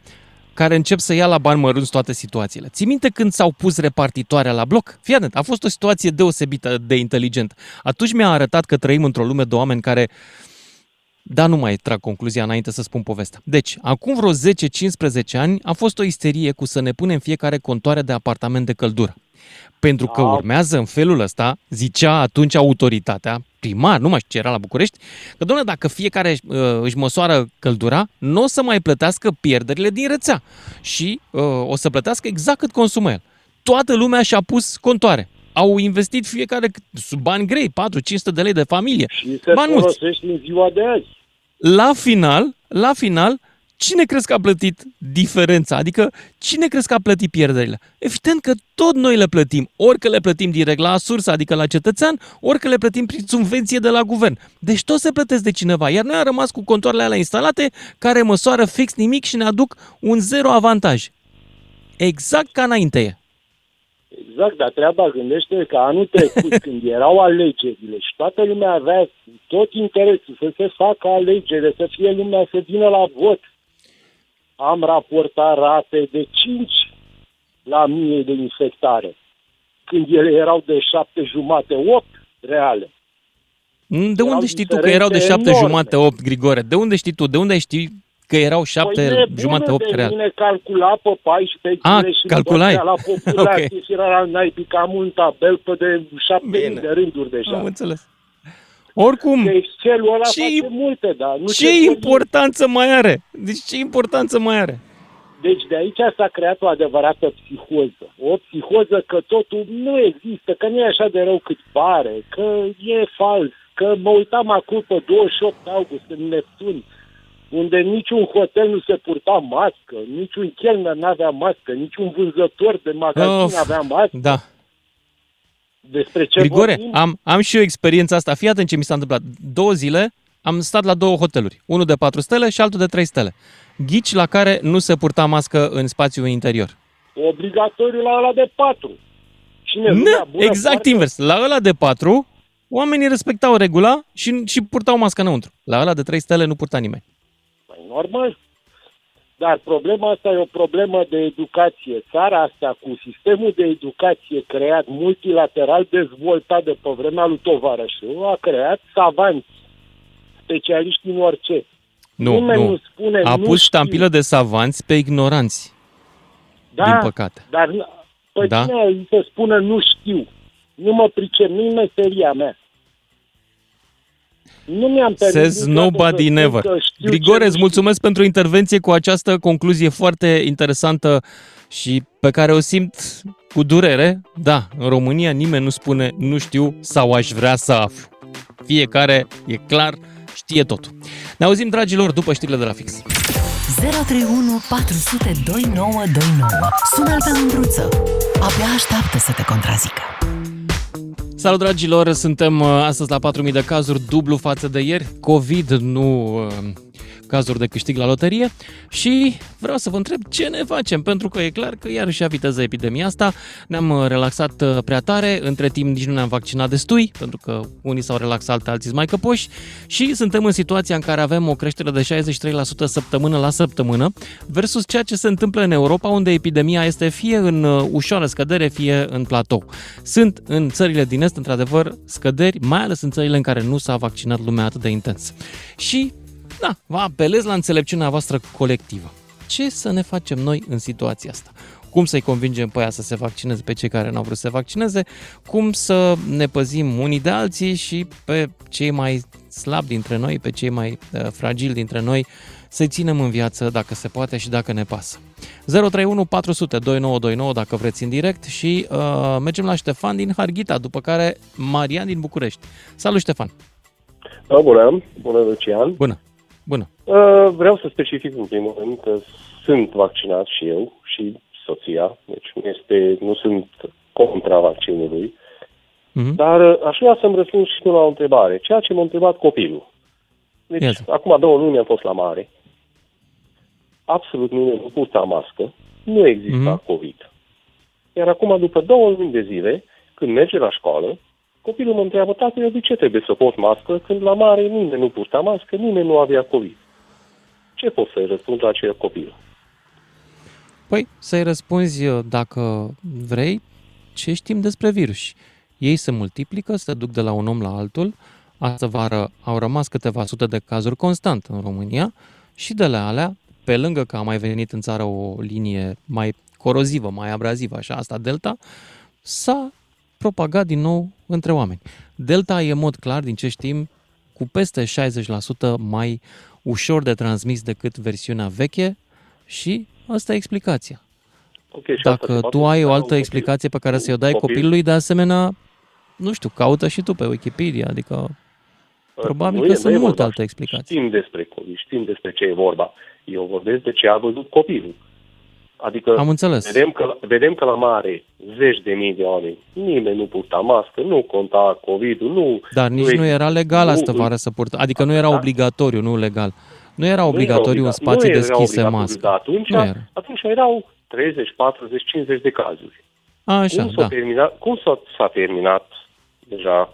care încep să ia la bani mărunți toate situațiile. Ții minte când s-au pus repartitoarea la bloc? Fii atent, a fost o situație deosebită de inteligentă. Atunci mi-a arătat că trăim într-o lume de oameni care da, nu mai trag concluzia înainte să spun povestea. Deci, acum vreo 10-15 ani a fost o isterie cu să ne punem fiecare contoare de apartament de căldură. Pentru că Da. urmează în felul ăsta, zicea atunci autoritatea, primar, nu mai știu ce era la București, că, domnule, dacă fiecare uh, își măsoară căldura, nu o să mai plătească pierderile din rețea și uh, o să plătească exact cât consumă el. Toată lumea și-a pus contoare. Au investit fiecare cât- sub bani grei, 4-500 de lei de familie. Și se Bani mulți. folosește în ziua de azi. La final, la final, cine crezi că a plătit diferența? Adică cine crezi că a plătit pierderile? Evident că tot noi le plătim, ori că le plătim direct la sursă, adică la cetățean, ori că le plătim prin subvenție de la guvern. Deci tot se plătesc de cineva, iar noi am rămas cu contoarele alea instalate care măsoară fix nimic și ne aduc un zero avantaj. Exact ca înainte e. Exact, dar treaba gândește că anul trecut, când erau alegerile și toată lumea avea tot interesul să se facă alegere, să fie lumea să vină la vot, am raportat rate de 5 la mie de infectare, când ele erau de 7 jumate, 8 reale. Mm, De Erau unde știi tu că erau de diferențe șapte enorme. jumate, opt, Grigore? De unde știi tu? De unde știi că erau șapte păi nebună jumate, opt de real? mine calcula pe 14 Ah, zile și calculai. împărțea la populație Ok. și era la naibii cam un tabel pe de 7000 Bine. de rânduri deja. Am înțeles. Oricum, Deci Excelul ăla Ce- face multe, dar nu ce vorbim. importanță mai are? Deci ce importanță mai are? Deci de aici s-a creat o adevărată psihoză. O psihoză că totul nu există, că nu e așa de rău cât pare, că e fals, că mă uitam acum pe 28 august în Neptun, unde niciun hotel nu se purta mască, niciun chelner n-avea mască, niciun vânzător de magazin Of, n-avea mască. Da. Despre ce Grigore, vorbim? am, am și eu experiența asta. Fii atent ce mi s-a întâmplat. Două zile am stat la două hoteluri. Unul de 4 stele și altul de 3 stele. Ghici la care nu se purta mască în spațiul interior. Obligatoriu la ăla de patru. Cine Nu, lumea bună exact poartă- invers. La ăla de 4, oamenii respectau regula și, și purtau mască înăuntru. La ăla de 3 stele nu purta nimeni. Păi normal. Dar problema asta e o problemă de educație. Țara asta, cu sistemul de educație creat multilateral dezvoltat de pe vremea lui Tovarășu, a creat savanți, specialiști în orice. Nu, Nimeni nu. nu spune, A nu pus știu. ștampilă de savanți pe ignoranți, da, din păcate. Dar păi Da? da? cine îi să spună nu știu? Nu mă pricep, nu-i meseria mea. Nu mi-am permis Says niciodată nobody să spun never. că știu Grigore, ce îți mulțumesc pentru intervenție cu această concluzie foarte interesantă și pe care o simt cu durere. Da, în România nimeni nu spune nu știu sau aș vrea să aflu. Fiecare, e clar, știe totul. Ne auzim, dragilor, după știrile de la fix. 031 400 2929. Sună-l pe Mândruță. Abia așteaptă să te contrazică. Salut, dragilor! Suntem uh, astăzi la 4.000 de cazuri, dublu față de ieri. COVID, nu uh, cazuri de câștig la loterie. Și vreau să vă întreb ce ne facem, pentru că e clar că iarăși avitează epidemia asta. Ne-am uh, relaxat uh, prea tare, între timp nici nu ne-am vaccinat destui, pentru că unii s-au relaxat, alții sunt mai căpoși. Și suntem în situația în care avem o creștere de 63% săptămână la săptămână, versus ceea ce se întâmplă în Europa, unde epidemia este fie în uh, ușoară scădere, fie în platou. Sunt în țările din Est, într-adevăr, scăderi, mai ales în țările în care nu s-a vaccinat lumea atât de intens. Și Da, vă apelez la înțelepciunea voastră colectivă. Ce să ne facem noi în situația asta? Cum să-i convingem pe aia să se vaccineze pe cei care n-au vrut să se vaccineze? Cum să ne păzim unii de alții și pe cei mai slabi dintre noi, pe cei mai uh, fragili dintre noi, să-i ținem în viață dacă se poate și dacă ne pasă. 031 400 2929 dacă vreți în direct și uh, mergem la Ștefan din Harghita, după care Marian din București. Salut Ștefan! Bună, bună Lucian! Bună! Bună! Uh, vreau să specific în primul rând că sunt vaccinat și eu și soția, deci nu, este, nu sunt contra vaccinului, mm-hmm. dar uh, aș vrea să-mi răspund și la o întrebare, ceea ce m-a întrebat copilul. Deci, yes. acum două luni am fost la mare, absolut nimeni nu purta mască, nu exista mm-hmm. COVID. Iar acum, după două luni de zile, când merge la școală, copilul mă întreabă, tată, eu de ce trebuie să port mască când la mare nimeni nu purta mască, nimeni nu avea COVID? Ce pot să-i răspund la acel copil? Păi, să-i răspunzi uh, dacă vrei ce știm despre virus. Ei se multiplică, se duc de la un om la altul. Astă vară au rămas câteva sute de cazuri constant în România și de la alea, pe lângă că a mai venit în țară o linie mai corozivă, mai abrazivă, așa, asta Delta, s-a propagat din nou între oameni. Delta e, în mod clar, din ce știm, cu peste 60% mai ușor de transmis decât versiunea veche și asta e explicația. Okay, Dacă tu ai o altă explicație pe care să-i o dai copil. copilului, de asemenea, nu știu, caută și tu pe Wikipedia, adică probabil nu că e, sunt multe alte explicații. Știm despre COVID, știm despre ce e vorba. Eu vorbesc de ce a văzut copilul. Adică Am înțeles. Vedem, că, vedem că la mare zeci de mii de oameni, nimeni nu purta mască, nu conta COVID-ul, nu... Dar nici nu, nu era legal nu, asta vară să purta, adică nu era da? obligatoriu, nu legal. Nu era obligatoriu în spații nu deschise mască. Da, atunci, nu era. atunci erau 30, 40, 50 de cazuri. Așa, cum s-a, da. terminat, cum s-a, s-a terminat deja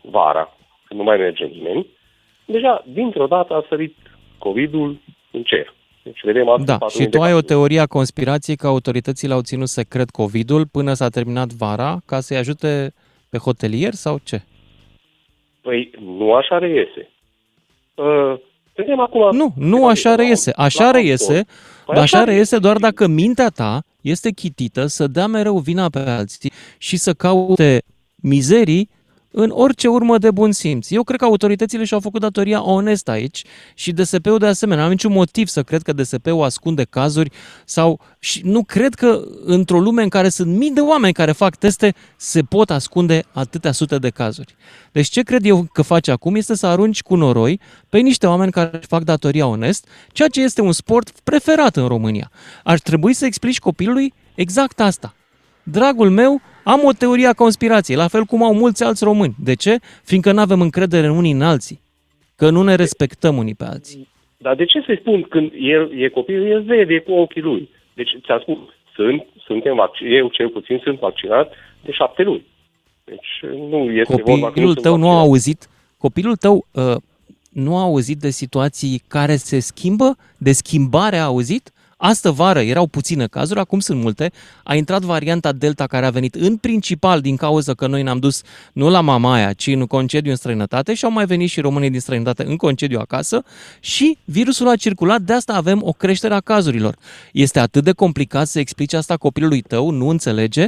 vara, când nu mai merge nimeni, deja dintr-o dată a sărit COVID-ul în cer. Deci vedem asta da, și tu ai o teorie a conspirației că autoritățile au ținut secret COVID-ul până s-a terminat vara ca să-i ajute pe hotelier sau ce? Păi nu așa reiese. Uh, vedem acum... Nu, nu așa reiese. Așa reiese, păi dar așa reiese doar dacă mintea ta este chitită să dea mereu vina pe alții și să caute mizerii în orice urmă de bun simț. Eu cred că autoritățile și-au făcut datoria onest aici și DSP-ul de asemenea. Am niciun motiv să cred că DSP-ul ascunde cazuri sau și nu cred că într-o lume în care sunt mii de oameni care fac teste se pot ascunde atâtea sute de cazuri. Deci ce cred eu că face acum este să arunci cu noroi pe niște oameni care fac datoria onest, ceea ce este un sport preferat în România. Ar trebui să explici copilului exact asta. Dragul meu, am o teorie a conspirației, la fel cum au mulți alți români. De ce? Fiindcă nu avem încredere în unii în alții. Că nu ne respectăm unii pe alții. Dar de ce să-i spun când el e copil, el vede cu ochii lui? Deci ți-a spus, sunt, suntem vaccin, eu cel puțin sunt vaccinat de șapte luni. Deci nu este Copilul vorba că nu tău nu a vaccinat. auzit, copilul tău uh, nu a auzit de situații care se schimbă, de schimbare a auzit? Astă vară erau puține cazuri, acum sunt multe. A intrat varianta Delta care a venit în principal din cauza că noi ne-am dus nu la Mamaia, ci în concediu în străinătate și au mai venit și românii din străinătate în concediu acasă și virusul a circulat, de asta avem o creștere a cazurilor. Este atât de complicat să explici asta copilului tău, nu înțelege?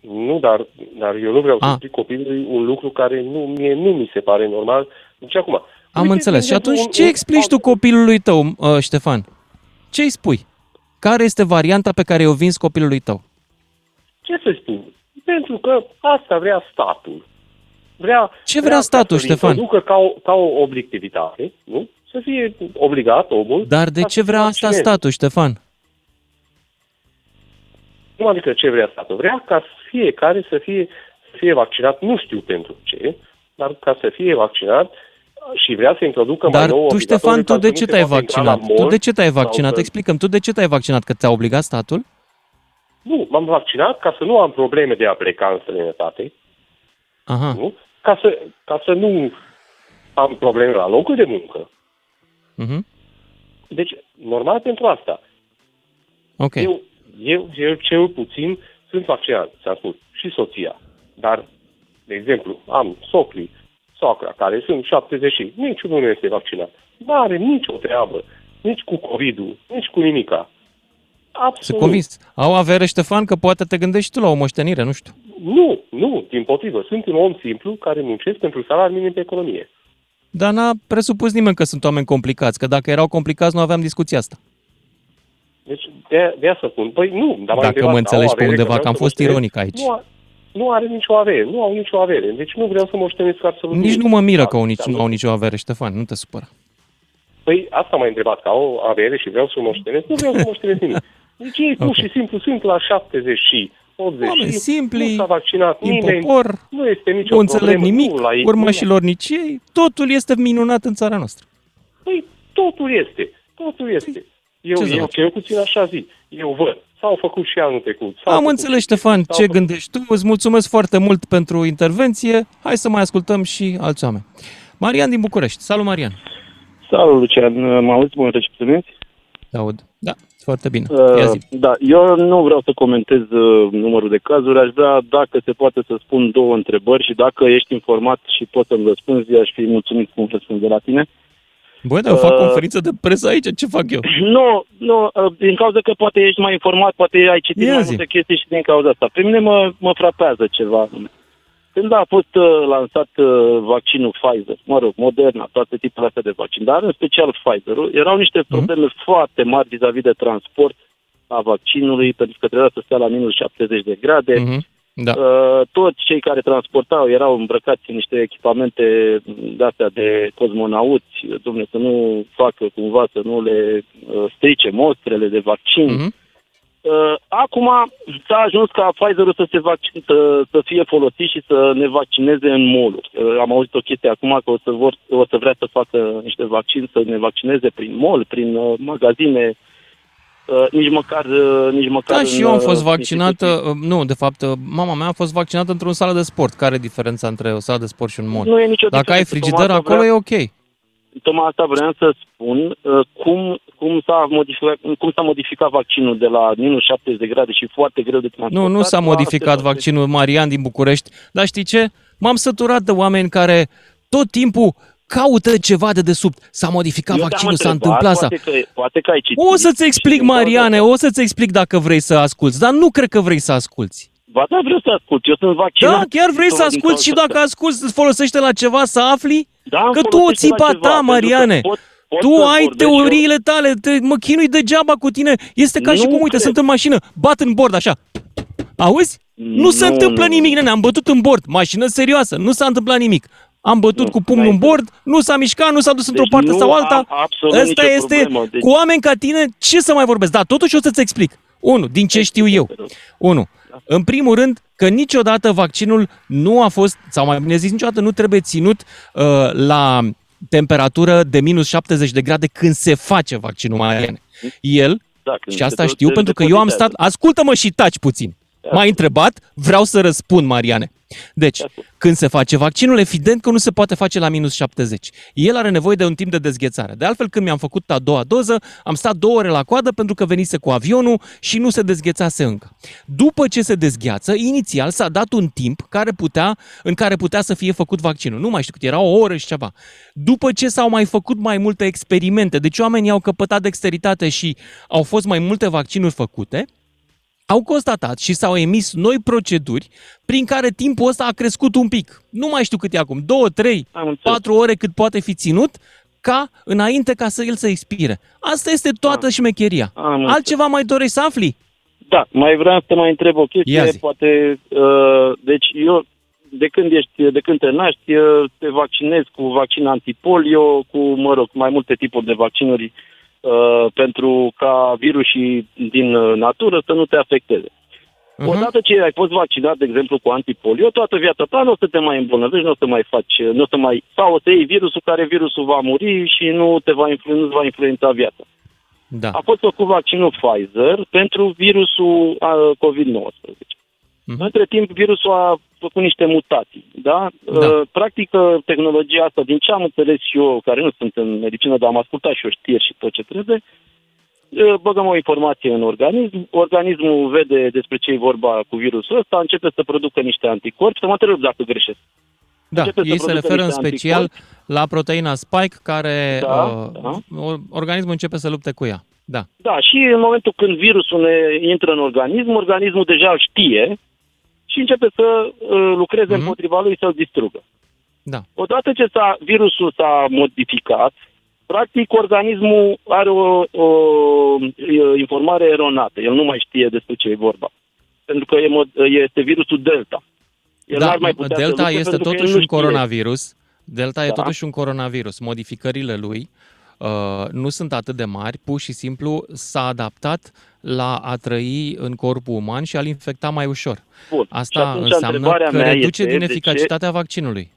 Nu, dar, dar eu nu vreau să A. explic copilului un lucru care nu, mie nu mi se pare normal. Deci acum... Am uite, înțeles. Și de exemplu, atunci ce un- explici tu copilului tău, uh, Ștefan? Ce îi spui? Care este varianta pe care o vinzi copilului tău? Ce să spun? Pentru că asta vrea statul. Vrea, Ce vrea ca statul, să Ștefan? introducă ca o, ca o obiectivitate, nu? Să fie obligat omul. Dar de ca ce să se vrea asta vaccineze. statul, Ștefan? Cum adică ce vrea statul? Vrea ca fiecare să fie, să fie vaccinat, nu știu pentru ce, dar ca să fie vaccinat și vrea să introducă mai Dar nou tu, obligatoriu Ștefan, tu ca de să ce nu se te-ai poată intra la vaccinat? Tu mall de ce te-ai sau vaccinat? să- Explicăm, tu de ce te-ai vaccinat? Că te-a obligat statul? Nu, m-am vaccinat ca să nu am probleme de a pleca în străinătate, Aha. nu? Ca să, ca să nu am probleme la locul de muncă. Mhm. Deci, normal pentru asta. Ok. Eu, eu, eu cel puțin sunt vaccinat, ți-am spus, și soția. Dar, de exemplu, am socrii soacra, care sunt 70 și niciunul nu este vaccinat. Nu are nicio treabă, nici cu COVID-ul, nici cu nimica. Absolut. Se convins. Au avere, Ștefan, că poate te gândești tu la o moștenire, nu știu. Nu, nu, din potrivă. Sunt un om simplu care muncesc pentru salariul minim pe economie. Dar n-a presupus nimeni că sunt oameni complicați, că dacă erau complicați nu aveam discuția asta. Deci, de, de să spun. Păi nu, dar Dacă mă înțelegi pe undeva, că am fost ironic aici. Nu, a, nu are nicio avere, nu au nicio avere. Deci nu vreau să moștenesc absolut Nici nu mă miră că au nici, nu au nicio avere, Ștefan, nu te supăra. Păi asta m-a întrebat, că au avere și vreau să moștenesc. Nu vreau să moștenesc nimic. Deci ei pur okay. și simplu sunt la 70 și 80 Oameni și simpli, nu s-a vaccinat din nimeni, popor, nu este nicio nu înțeleg problemă, nimic, nu la ei, urmașilor nici ei, totul este minunat în țara noastră. Păi totul este, totul este. Eu, Ce să eu, faci? eu puțin așa zic, eu văd. S-au făcut și anul trecut. s-au Am făcut înțeles, și- Ștefan, s-au ce făcut- gândești tu. Îți mulțumesc foarte mult pentru intervenție. Hai să mai ascultăm și alți oameni. Marian din București. Salut, Marian. Salut, Lucian. Mă auzi? Mă recepționezi? Te aud. Da, foarte bine. Ia Uh, zi. da, eu nu vreau să comentez uh, numărul de cazuri. Aș vrea, dacă se poate, să spun două întrebări și dacă ești informat și poți să-mi răspunzi, aș fi mulțumit cu un răspuns de la tine. Băi, dar eu fac Uh, conferință de presă aici. Ce fac eu? Nu, nu, uh, din cauza că poate ești mai informat, poate ai citit Ia mai zi. multe chestii și din cauza asta. Pe mine mă, mă frapează ceva. anume. Când a fost uh, lansat uh, vaccinul Pfizer, mă rog, Moderna, toate tipurile astea de vaccin, dar în special Pfizer-ul, erau niște probleme foarte mari vis-a-vis de transport a vaccinului, pentru că trebuia să stea la minus 70 de grade. Mhm. Da. Uh, toți cei care transportau erau îmbrăcați în niște echipamente de astea de cosmonauți, domne, să nu facă cumva, să nu le uh, strice mostrele de vaccin. Mhm. Uh, acum s-a ajuns ca Pfizer-ul să, se vaccin, să, să fie folosit și să ne vaccineze în moluri. Uh, am auzit o chestie acum că o să, vor, o să vrea să facă niște vaccini, să ne vaccineze prin mall, prin uh, magazine, uh, nici măcar... Uh, nici măcar Da, și în, eu am uh, fost vaccinată, instituții. uh, nu, de fapt, uh, mama mea a fost vaccinată într-o sală de sport. Care e diferența între o sală de sport și un mall? Nu e nicio Dacă ai diferență. frigider Tocmai asta acolo, vreau- e ok. Tocmai asta vreau să spun, uh, cum, cum, s-a modificat, cum s-a modificat vaccinul de la minus 70 de grade și foarte greu de transportat. Nu, nu s-a la modificat 70. vaccinul Marian din București, dar știi ce? M-am săturat de oameni care tot timpul caută ceva de desubt. S-a modificat Eu te-am vaccinul, s-a întrebat, întâmplat asta. Poate că, poate că ai citit. O să-ți explic, și din cauza Mariane, asta- o să-ți explic dacă vrei să asculți, dar nu cred că vrei să asculți. Ba da, vreau să ascult. Eu sunt vaccinat. Da, chiar vrei să Tot din asculți și cauza dacă asculți, îți folosește la ceva să afli? Da, îmi că tu o folosește la țipa ceva, ta, pentru că Mariane. pot- pot Tu să ai vorbesc teoriile tale, te, mă chinui degeaba cu tine. Este ca și Nu cum, uite, cred. sunt în mașină, bat în bord așa. Auzi? Nu, se Nu, întâmplă nu. nimic, nene, am bătut în bord. Mașină serioasă, nu s-a întâmplat nimic. Am bătut cu pumnul în bord, nu s-a mișcat, nu s-a dus într-o Deci parte nu sau alta. am absolut Ăsta nicio este, problemă. Deci- cu oameni ca tine, ce să mai vorbesc? Da, totuși o să-ți explic. Unu, din ce știu eu. Unu, în primul rând, că niciodată vaccinul nu a fost, sau mai bine zis, niciodată nu trebuie ținut uh, la temperatură de minus 70 de grade când se face vaccinul, Mariane. El, Da, când și asta se- știu se pentru că eu am depozitează. stat, ascultă-mă și taci puțin. M-ai întrebat, vreau să răspund, Mariane. Deci, când se face vaccinul, evident că nu se poate face la minus 70. El are nevoie de un timp de dezghețare. De altfel, când mi-am făcut a doua doză, am stat două ore la coadă pentru că venise cu avionul și nu se dezghețase încă. După ce se dezgheață, inițial s-a dat un timp care putea, în care putea să fie făcut vaccinul. Nu mai știu cât era, o oră și ceva. După ce s-au mai făcut mai multe experimente, deci oamenii au căpătat dexteritate și au fost mai multe vaccinuri făcute, au constatat și s-au emis noi proceduri prin care timpul ăsta a crescut un pic. Nu mai știu cât e acum, două, trei, patru ore cât poate fi ținut, ca înainte ca să el să expire. Asta este toată șmecheria. înțeles. Altceva mai dorești să afli? Da, mai vreau să te mai întreb o chestie, Ia zi. poate, uh, deci eu, de când ești, de când te naști, uh, te vaccinezi cu vaccin antipolio, cu, mă rog, mai multe tipuri de vaccinuri uh, pentru ca virusii din uh, natură să nu te afecteze. Mhm. Odată ce ai fost vaccinat, de exemplu, cu antipolio, toată viața ta nu o să te mai îmbolnăvești, nu o să mai faci, nu o să mai, sau o să iei virusul care virusul va muri și nu te va, influ, nu va influența viața. Da. A fost făcut vaccinul Pfizer pentru virusul uh, COVID-19. Mhm. Între timp, virusul a făcut niște mutații. Da? Da. Uh, practic, uh, tehnologia asta, din ce am înțeles eu, care nu sunt în medicină, dar am ascultat și eu știri și tot ce trebuie, uh, băgăm o informație în organism, organismul vede despre ce e vorba cu virusul ăsta, începe să producă niște anticorpi, să mă întreb dacă greșesc. Da, ei se referă în special la proteina spike care Da, uh, da. organismul începe să lupte cu ea. Da. Da, și în momentul când virusul ne intră în organism, organismul deja îl știe și începe să uh, lucreze Mhm. împotriva lui să-l distrugă. Da. Odată ce s-a, virusul s-a modificat, practic organismul are o, o e, informare eronată. El nu mai știe despre ce e vorba. Pentru că e, mod- este virusul Delta. El da, n-ar mai putea să Delta lupte este pentru că el totuși nu un știe. coronavirus. Delta e Da. totuși un coronavirus. Modificările lui uh, nu sunt atât de mari, pur și simplu s-a adaptat la a trăi în corpul uman și a-l infecta mai ușor. Bun. Și Asta atunci înseamnă întrebarea că mea reduce este din de ce- eficacitatea vaccinului.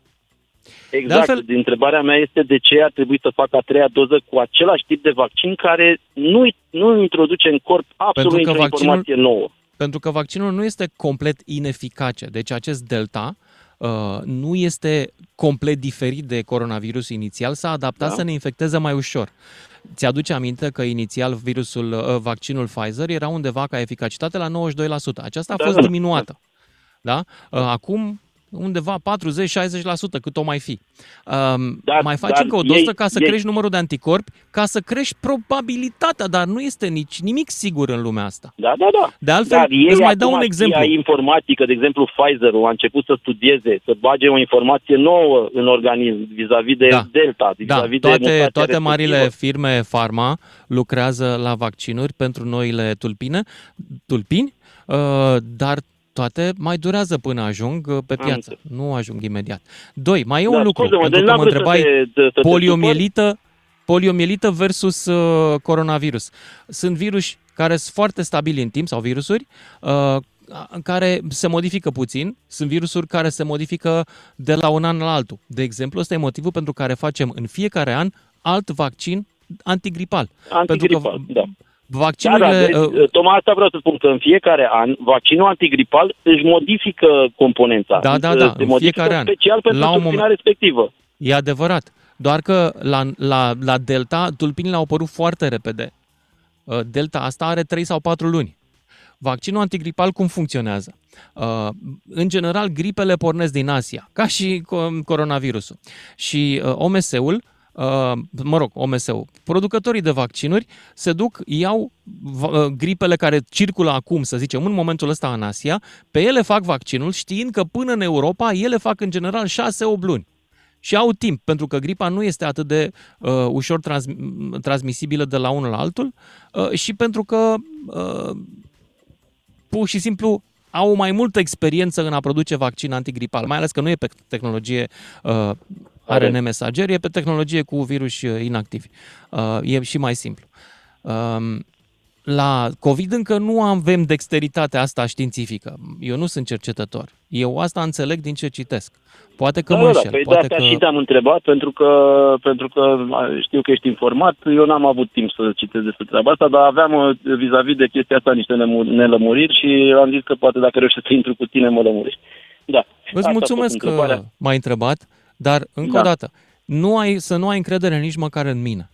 Exact. De altfel- Din întrebarea mea este de ce ar trebui să facă a treia doză cu același tip de vaccin care nu, nu introduce în corp absolut Pentru că nicio vaccinul- informație nouă. Pentru că vaccinul nu este complet ineficace. Deci acest delta uh, nu este complet diferit de coronavirus inițial, s-a adaptat Da. să ne infecteze mai ușor. Ți-aduce aminte că inițial virusul, uh, vaccinul Pfizer era undeva ca eficacitate la 92%. Aceasta a Da, fost da, da. diminuată. Da? Uh, Acum undeva 40-60%, cât o mai fi. Um, Dar- mai faci dar încă o doză ei- ca să ei- crești numărul de anticorpi, ca să crești probabilitatea, dar nu este nici nimic sigur în lumea asta. Da, da, da. De altfel, Dar ei îți mai dau acum un exemplu. știa informatică, de exemplu Pfizer-ul a început să studieze, să bage o informație nouă în organism vis-a-vis de Da. Delta, Da, vis-a-vis de toate, mutația toate respectivă. marile firme farma lucrează la vaccinuri pentru noile tulpine, tulpini, uh, dar toate mai durează până ajung uh, pe Am piață. Nu ajung imediat. Doi, mai e Da, un lucru, scuze-mă, pentru deci că n-am mă vrut să întrebai te- să te poliomielită, poliomielită versus uh, coronavirus. Sunt virus care sunt foarte stabili în timp, sau virusuri, uh, în care se modifică puțin, sunt virusuri care se modifică de la un an la altul. De exemplu, ăsta e motivul pentru care facem în fiecare an alt vaccin antigripal. Antigripal, pentru că da. Vaccinurile... Da, da, deci, uh, tocmai asta vreau să spun, că în fiecare an vaccinul antigripal își modifică componența. Da, da, Se da, în modifică fiecare an. special pentru La un tulpina moment- respectivă. E adevărat. Doar că la, la, la Delta, tulpinile au apărut foarte repede. Uh, Delta asta are 3 sau 4 luni. Vaccinul antigripal cum funcționează? Uh, În general, gripele pornesc din Asia, ca și co- coronavirusul. Și uh, OMS-ul, uh, mă rog, OMS-ul, producătorii de vaccinuri se duc, iau va- uh, gripele care circulă acum, să zicem, în momentul ăsta în Asia, pe ele fac vaccinul, știind că până în Europa ele fac în general 6-8 luni. Și au timp, pentru că gripa nu este atât de uh, ușor trans- transmisibilă de la unul la altul uh, și pentru că uh, pur și simplu au mai multă experiență în a produce vaccin antigripal, mai ales că nu e pe tehnologie uh, ARN mesager, e pe tehnologie cu virus uh, inactivi. Uh, e și mai simplu. Um, la COVID încă nu avem dexteritatea asta științifică. Eu nu sunt cercetător. Eu asta înțeleg din ce citesc. Poate că da, mă da, da, înșel. păi de poate asta că... și te-am întrebat, pentru că, pentru că a, știu că ești informat, eu n-am avut timp să citesc despre treaba asta, dar aveam uh, vis-a-vis de chestia asta niște nemu- nelămuriri și am zis că poate dacă reușesc să intru cu tine, mă lămurești. Da. Îți Asta a mulțumesc fost că întrebarea. m-ai întrebat, dar încă Da. o dată, nu ai, să nu ai încredere nici măcar în mine.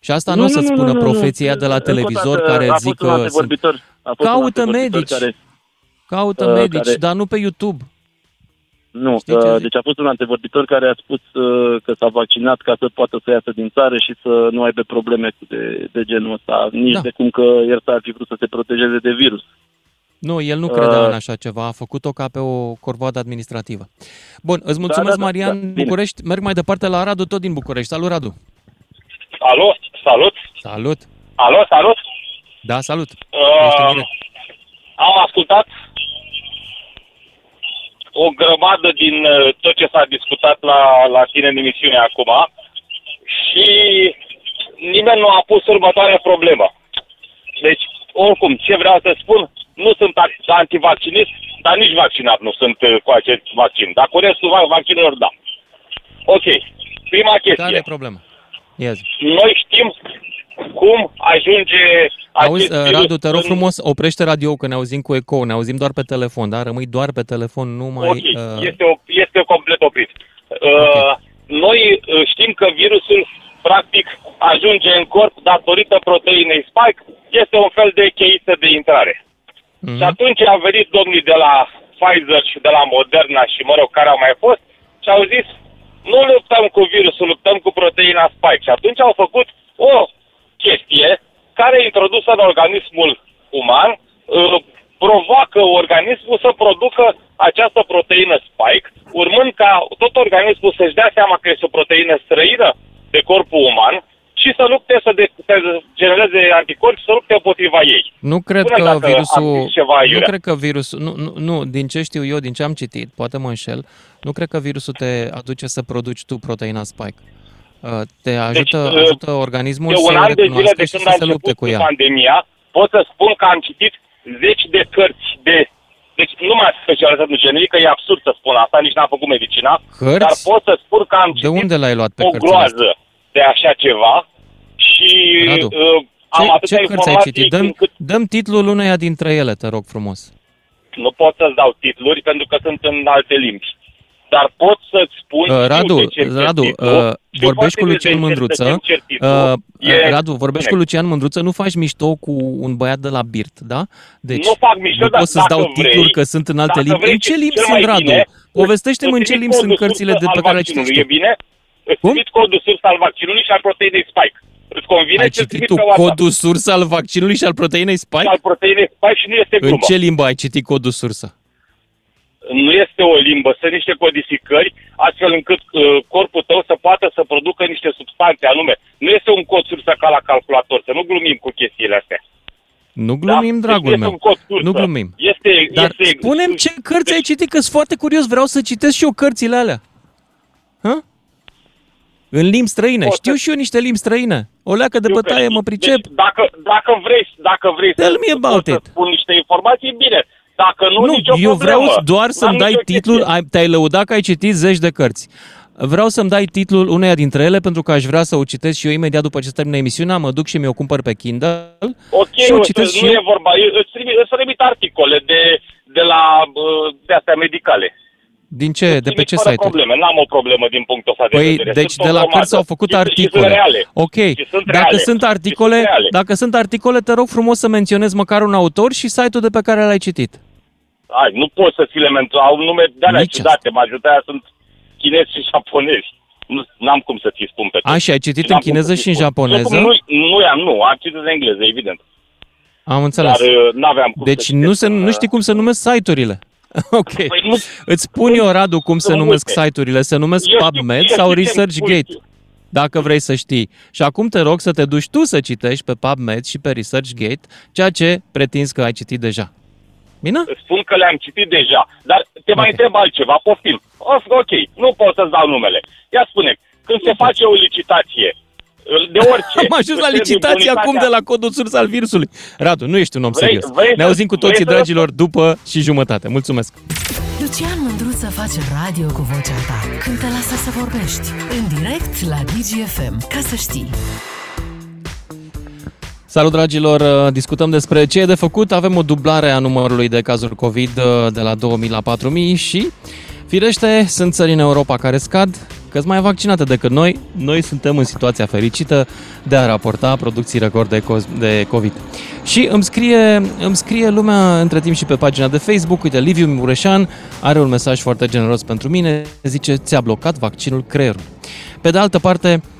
Și asta nu, Nu, o să nu, nu, spună nu, nu. profeția de la Încă o televizor dată, care a zic fost un că sunt... antevorbitor, a fost un Caută antevorbitor medici, care- caută uh, medici, care- dar nu pe YouTube. Nu, Știi ce uh, zic? deci a fost un antevorbitor care a spus uh, că s-a vaccinat ca să poată să iasă din țară și să nu aibă probleme cu de, de genul ăsta, nici Da. de cum că el s-ar fi vrut să se protejeze de virus. Nu, el nu credea Uh, în așa ceva, a făcut-o ca pe o corvoadă administrativă. Bun, îți mulțumesc, da, da, Marian, da, bine. București. Merg mai departe la Radu, tot din București. Salut, Radu! Alo, salut! Salut! Alo, salut! Da, salut! Ești în Uh, direct. am ascultat o grămadă din uh, tot ce s-a discutat la, la tine în emisiune acum și nimeni nu a pus următoarea problemă. Deci, oricum, ce vreau să spun, nu sunt anti- antivaccinist, dar nici vaccinat nu sunt uh, cu acest vaccin. Dar cu restul va- vaccinurilor, da. Ok. Prima chestie. Care e problema? Ia zi. Noi știm cum ajunge Auzi, acest uh, virus Radu, te rog în- frumos, oprește radio că ne auzim cu eco, ne auzim doar pe telefon, da? Rămâi doar pe telefon, nu mai... Ok, uh, este, o, este complet oprit. Uh, Noi uh, știm că virusul practic ajunge în corp datorită proteinei spike, este un fel de cheiță de intrare. Mhm. Și atunci a venit domnii de la Pfizer și de la Moderna și, mă rog, care au mai fost, Și au zis, nu luptăm cu virusul, luptăm cu proteina spike. Și atunci au făcut o chestie care e introdusă în organismul uman, uh, provoacă organismul să producă această proteină spike, urmând ca tot organismul să-și dea seama că este o proteină străină de corpul uman și să lupte, să, de, să genereze anticorpi, să lupte împotriva ei. Nu cred Până că dacă virusul... am zis ceva nu aiurea. cred că virusul... Nu, nu, nu, din ce știu eu, din ce am citit, poate mă înșel, nu cred că virusul te aduce să produci tu proteina spike. Uh, Te ajută, Deci, ajută organismul de să un o an de zile recunoască de și când să a se lupte început cu ea. pandemia, pot să spun că am citit zeci de cărți de... Deci nu m-am specializat în generică, e absurd să spun asta, nici n-am făcut medicina, Cărți? dar pot să spun că am De citit unde l-ai luat pe o cărțile astea? Groază de așa ceva și Radu, uh, am Ce, atâtea ce cărți ai informații citit? Dăm, încât dăm titlul uneia dintre ele, te rog frumos. nu pot să-ți dau titluri pentru că sunt în alte limbi. Dar pot să-ți spun... Uh, știu Radu, de ce cer Radu, titlul, uh, știu vorbești foarte cu bine Lucian de ce- Mândruță. de ce cer titlul. Uh, E- Radu, vorbești cu Spune. Lucian Mândruță, nu faci mișto cu un băiat de la Birt, da? Deci, nu fac mișto, nu dar pot să-ți dacă dau vrei, titluri că sunt în alte dacă limbi. vrei, În ce limbi cel sunt, mai Radu? bine, Povestește-mi în îți ce trimit limbi sunt codul cărțile sursă de pe al care le vaccinului, citești E bine? Îți Cum? trimit codul sursă al vaccinului și al proteinei spike. Îți convine Ai ți-l citit trimit tu pe WhatsApp. codul sursă al vaccinului și al proteinei Și spike? al proteinei spike și nu este În glumă. ce limbă ai citit codul sursă? Nu este o limbă, sunt niște codificări astfel încât uh, corpul tău să poată să producă niște substanțe anume. Nu este un cod sursă ca la calculator, să nu glumim cu chestiile astea. Nu glumim, Da? dragul este meu. un cod sursă. Nu glumim. Este, Dar este, spune-mi ce cărți ai citit, că sunt foarte curios, vreau să citesc și eu cărțile alea. Hă? În limbi străine. Pot Știu să- și eu niște limbi străine. O leacă de Știu că bătaie, știi. mă pricep. Deci, dacă, dacă vrei, dacă vrei Tell să, me about să it. spun niște informații, bine. Dacă nu, Nu, nicio eu vreau problemă. doar N-am să-mi dai nicio titlul, chestie. ai, te-ai lăudat că ai citit zeci de cărți. Vreau să-mi dai titlul uneia dintre ele pentru că aș vrea să o citesc și eu imediat după ce se termină emisiunea, mă duc și mi-o cumpăr pe Kindle Ok, și o o, citesc și nu eu. e vorba. Eu Îți trimit, îți trimit articole de, de la uh, de astea medicale. Din ce, de pe Trimit ce fără site-uri? probleme. N-am o problemă din punctul ăsta de Păi, vedere. deci Sunt de o la grămadă. cărți s-au făcut Și- și articole. sunt reale. Ok, Și sunt dacă reale. sunt Și articole, sunt reale. dacă sunt articole, te rog frumos să menționezi măcar un autor și site-ul de pe care l-ai citit. Ai, nu pot să ți le menționez. Au nume de alea Nici ciudate. Majoritatea sunt chinezi și japonezi. Nu, n-am cum să ți spun pe toți. A, și ai citit N-am în cum chineză să și în ți spun. japoneză? Nu, nu am, nu. Am citit în engleză, evident. Am înțeles. Dar uh, n-aveam cum Deci să nu, citesc se, în, nu știi cum să numesc site-urile. Ok. Păi nu, Îți spun eu, Radu, cum se sunt numesc multe. site-urile. Se numesc Eu știu- PubMed eu sau știu ce-mi ResearchGate, spui. dacă vrei să știi. Și acum te rog să te duci tu să citești pe PubMed și pe ResearchGate ceea ce pretinzi că ai citit deja. Bine? Îți spun că le-am citit deja, dar te mai Ok. întreb altceva, poftim. Of, ok, nu pot să-ți dau numele. Ia spune, când se face o licitație, de orice... Am ajuns la trebuie licitație imunitatea- acum de la codul surs al virusului. Radu, nu ești un om Vrei- serios. vrei Ne să- auzim cu vrei toții, să- dragilor, după și jumătate. Mulțumesc! Lucian Mândruță face radio cu vocea ta când te lasă să vorbești. În direct la DGFM. Ca să știi. Salut dragilor, discutăm despre ce e de făcut. Avem o dublare a numărului de cazuri COVID uh, de la 2000 la 4000 și firește sunt țări în Europa care scad, că sunt mai vaccinate decât noi. Noi suntem în situația fericită de a raporta producții record de, co- de COVID. Și îmi scrie, îmi scrie lumea între timp și pe pagina de Facebook, uite, Liviu Mureșan are un mesaj foarte generos pentru mine, zice, ți-a blocat vaccinul creierului. Pe de altă parte, Um,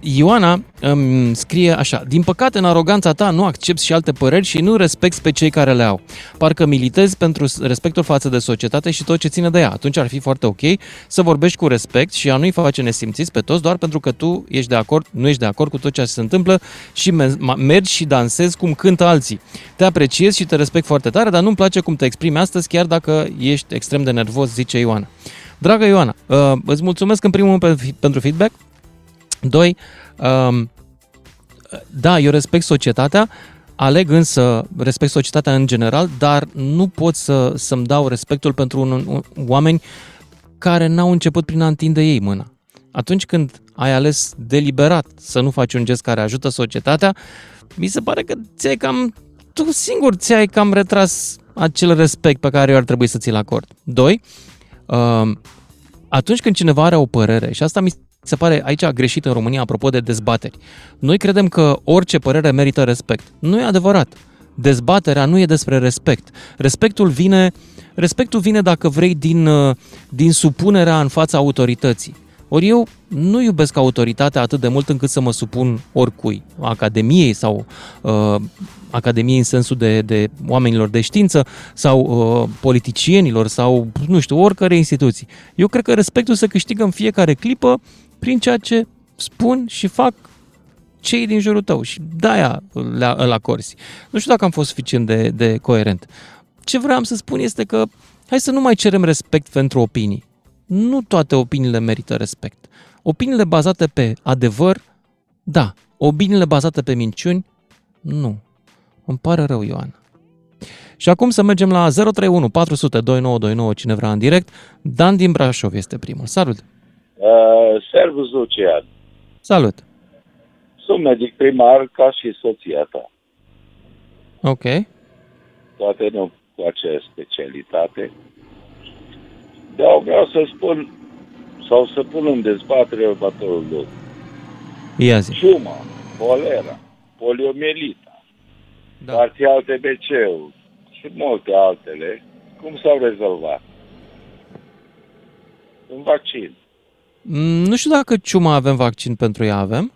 Ioana îmi scrie așa Din păcate, în aroganța ta nu accepti și alte păreri și nu respecti pe cei care le au. Parcă militezi pentru respectul față de societate și tot ce ține de ea. Atunci ar fi foarte ok să vorbești cu respect și a nu-i face nesimțiți pe toți doar pentru că tu ești de acord, nu ești de acord cu tot ce se întâmplă și me- ma- mergi și dansezi cum cântă alții. Te apreciez și te respect foarte tare, dar nu-mi place cum te exprimi astăzi, chiar dacă ești extrem de nervos, zice Ioana. Dragă Ioana, uh, îți mulțumesc în primul rând pe- pentru feedback. Doi, um, da, eu respect societatea, aleg însă, respect societatea în general, dar nu pot să, să-mi dau respectul pentru un, un, oameni care n-au început prin a întinde ei mâna. Atunci când ai ales deliberat să nu faci un gest care ajută societatea, mi se pare că ți-ai cam, tu singur ți-ai cam retras acel respect pe care eu ar trebui să ți-l acord. Doi, um, atunci când cineva are o părere, și asta mi se pare aici greșit în România apropo de dezbateri, noi credem că orice părere merită respect. Nu e adevărat. Dezbaterea nu e despre respect. Respectul vine, Respectul vine, dacă vrei, din, uh, din supunerea în fața autorității. Ori eu nu iubesc autoritatea atât de mult încât să mă supun oricui, academiei sau uh, academiei în sensul de, de oamenilor de știință sau uh, politicienilor sau, nu știu, oricare instituții. Eu cred că respectul se câștigă în fiecare clipă prin ceea ce spun și fac cei din jurul tău și de-aia la, la corsi. Nu știu dacă am fost suficient de, de coerent. Ce vreau să spun este că hai să nu mai cerem respect pentru opinii. Nu toate opiniile merită respect. Opiniile bazate pe adevăr, da. Opiniile bazate pe minciuni, nu. Îmi pare rău, Ioan. Și acum să mergem la 031 400 2929, cine vrea în direct. Dan din Brașov este primul. Salut! Uh, servus, Lucian. Salut! Sunt medic primar ca și soția ta. Ok. Toate nu cu aceeași specialitate. Dar vreau să spun sau să pun în dezbatere următorul lucru. Ia zi. Ciuma, holera, poliomielita, da. parțial TBC-ul și multe altele, cum s-au rezolvat? Un vaccin. Mm, nu știu dacă ciuma avem vaccin pentru ea, avem?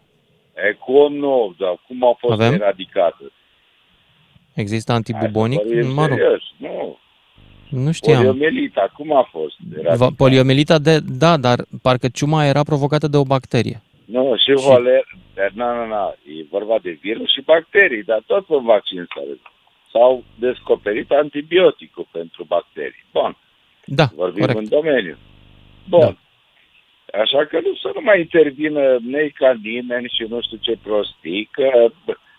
E cum nu, dar cum a fost avem? eradicată? Există antibubonic? Mă rog. Serios, nu. Nu știam. Poliomelita, cum a fost? Va, poliomelita, de, da, dar parcă ciuma era provocată de o bacterie. Nu, și, și... holer, dar nu, nu, nu, e vorba de virus și bacterii, dar tot în vaccin s-au descoperit antibioticul pentru bacterii. Bun. Da, Vorbim corect. în domeniu. Bun. Da. Așa că nu să nu mai intervină nei ca nimeni și nu știu ce prostii, că,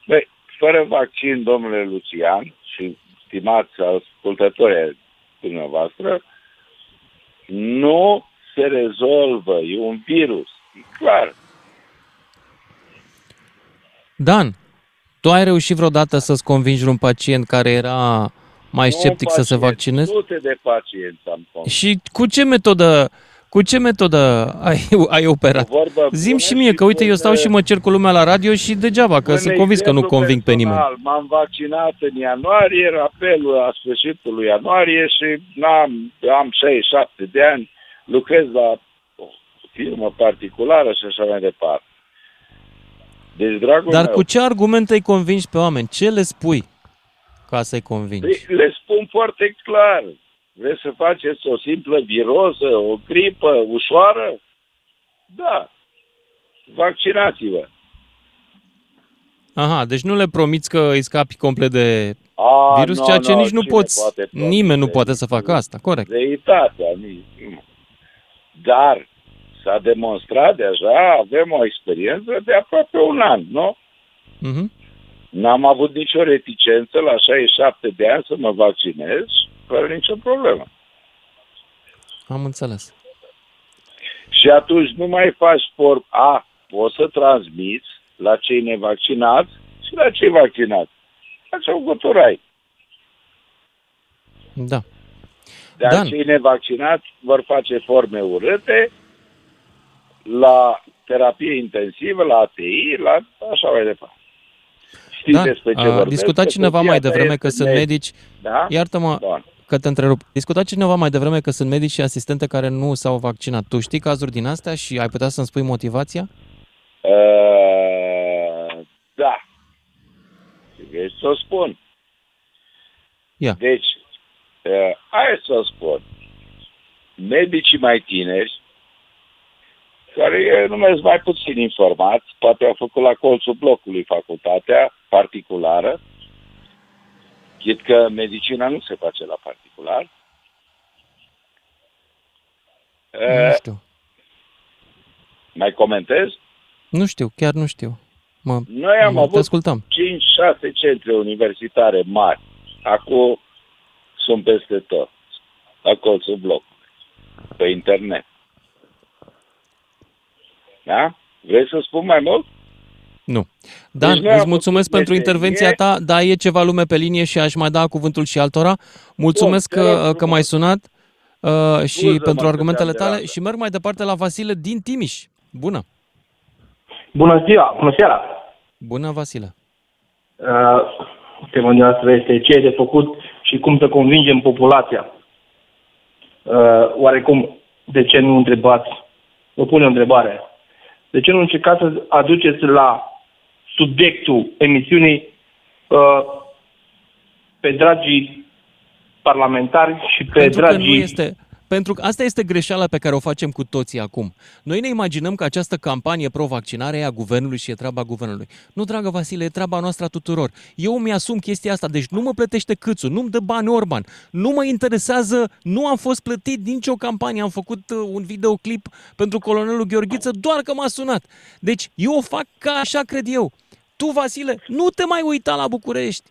băi, fără vaccin, domnule Lucian și stimați ascultători dumneavoastră, nu se rezolvă, e un virus, e clar. Dan, tu ai reușit vreodată să-ți convingi un pacient care era mai sceptic să se vaccineze? Sute de pacienți am convins. Și cu ce metodă cu ce metodă ai, ai operat? Zim și mie, că uite, eu stau și mă cer cu lumea la radio și degeaba, că sunt convins că nu conving pe nimeni. M-am vaccinat în ianuarie, apelul la sfârșitul lui ianuarie și am am 67 de ani, lucrez la o firmă particulară și așa mai departe. Deci, dragul Dar meu, cu ce argumente îi convingi pe oameni? Ce le spui ca să-i convingi? Păi, le spun foarte clar. Vreți să faceți o simplă viroză, o gripă ușoară? Da. Vaccinați-vă. Aha, deci nu le promiți că îi scapi complet de A, virus, no, ceea ce no, nici nu poți, poate nimeni nu poate să facă asta, corect. Reitatea. Dar s-a demonstrat deja, avem o experiență de aproape un an, nu? Uh-huh. N-am avut nicio reticență la 67 de ani să mă vaccinez fără nicio problemă. Am înțeles. Și atunci nu mai faci sport. A, poți să transmiți la cei nevaccinați și la cei vaccinați. Așa o găturai. Da. Dar Dan. cei nevaccinați vor face forme urâte la terapie intensivă, la ATI, la așa mai departe. Știți da. despre ce A vorbesc? discutat cineva mai devreme că sunt medici. Da? Iartă-mă da. că te întrerup. Discuta cineva mai devreme că sunt medici și asistente care nu s-au vaccinat. Tu știi cazuri din astea și ai putea să-mi spui motivația? Uh, da. Vrei să o spun? Ia. Deci, uh, hai să o spun. Medicii mai tineri, care eu numesc mai puțin informați, poate au făcut la colțul blocului facultatea particulară, chit că medicina nu se face la particular. Nu știu. Mai comentez? Nu știu, chiar nu știu. Mă, Noi am mă, avut te ascultăm. 5-6 centre universitare mari. Acum sunt peste tot. La colțul bloc. Pe internet. Da? Vrei să spun mai mult? Nu. Dan, Deci noi îți am mulțumesc făcut pentru meserie. intervenția ta, dar e ceva lume pe linie și aș mai da cuvântul și altora. Mulțumesc Bun, te rog că, că m-ai sunat uh, și Scuză-mă pentru că argumentele te-am tale deranjat. și merg mai departe la Vasile din Timiș. Bună! Bună ziua, bună seara! Bună, Vasile! Uh, tema noastră este ce e de făcut și cum să convingem populația. uh, oarecum, de ce nu întrebați, vă pun o întrebare, de ce nu încercați să aduceți la subiectul emisiunii uh, pe dragii parlamentari și pe Pentru dragii... că nu este, pentru că asta este greșeala pe care o facem cu toții acum. Noi ne imaginăm că această campanie pro-vaccinare e a guvernului și e treaba guvernului. Nu, dragă Vasile, e treaba noastră a tuturor. Eu mi-asum chestia asta, deci nu mă plătește câțul, nu-mi dă bani Orban, nu mă interesează, nu am fost plătit nicio campanie, am făcut uh, un videoclip pentru colonelul Gheorghiță doar că m-a sunat. Deci eu o fac ca așa cred eu. Tu, Vasile, nu te mai uita la București.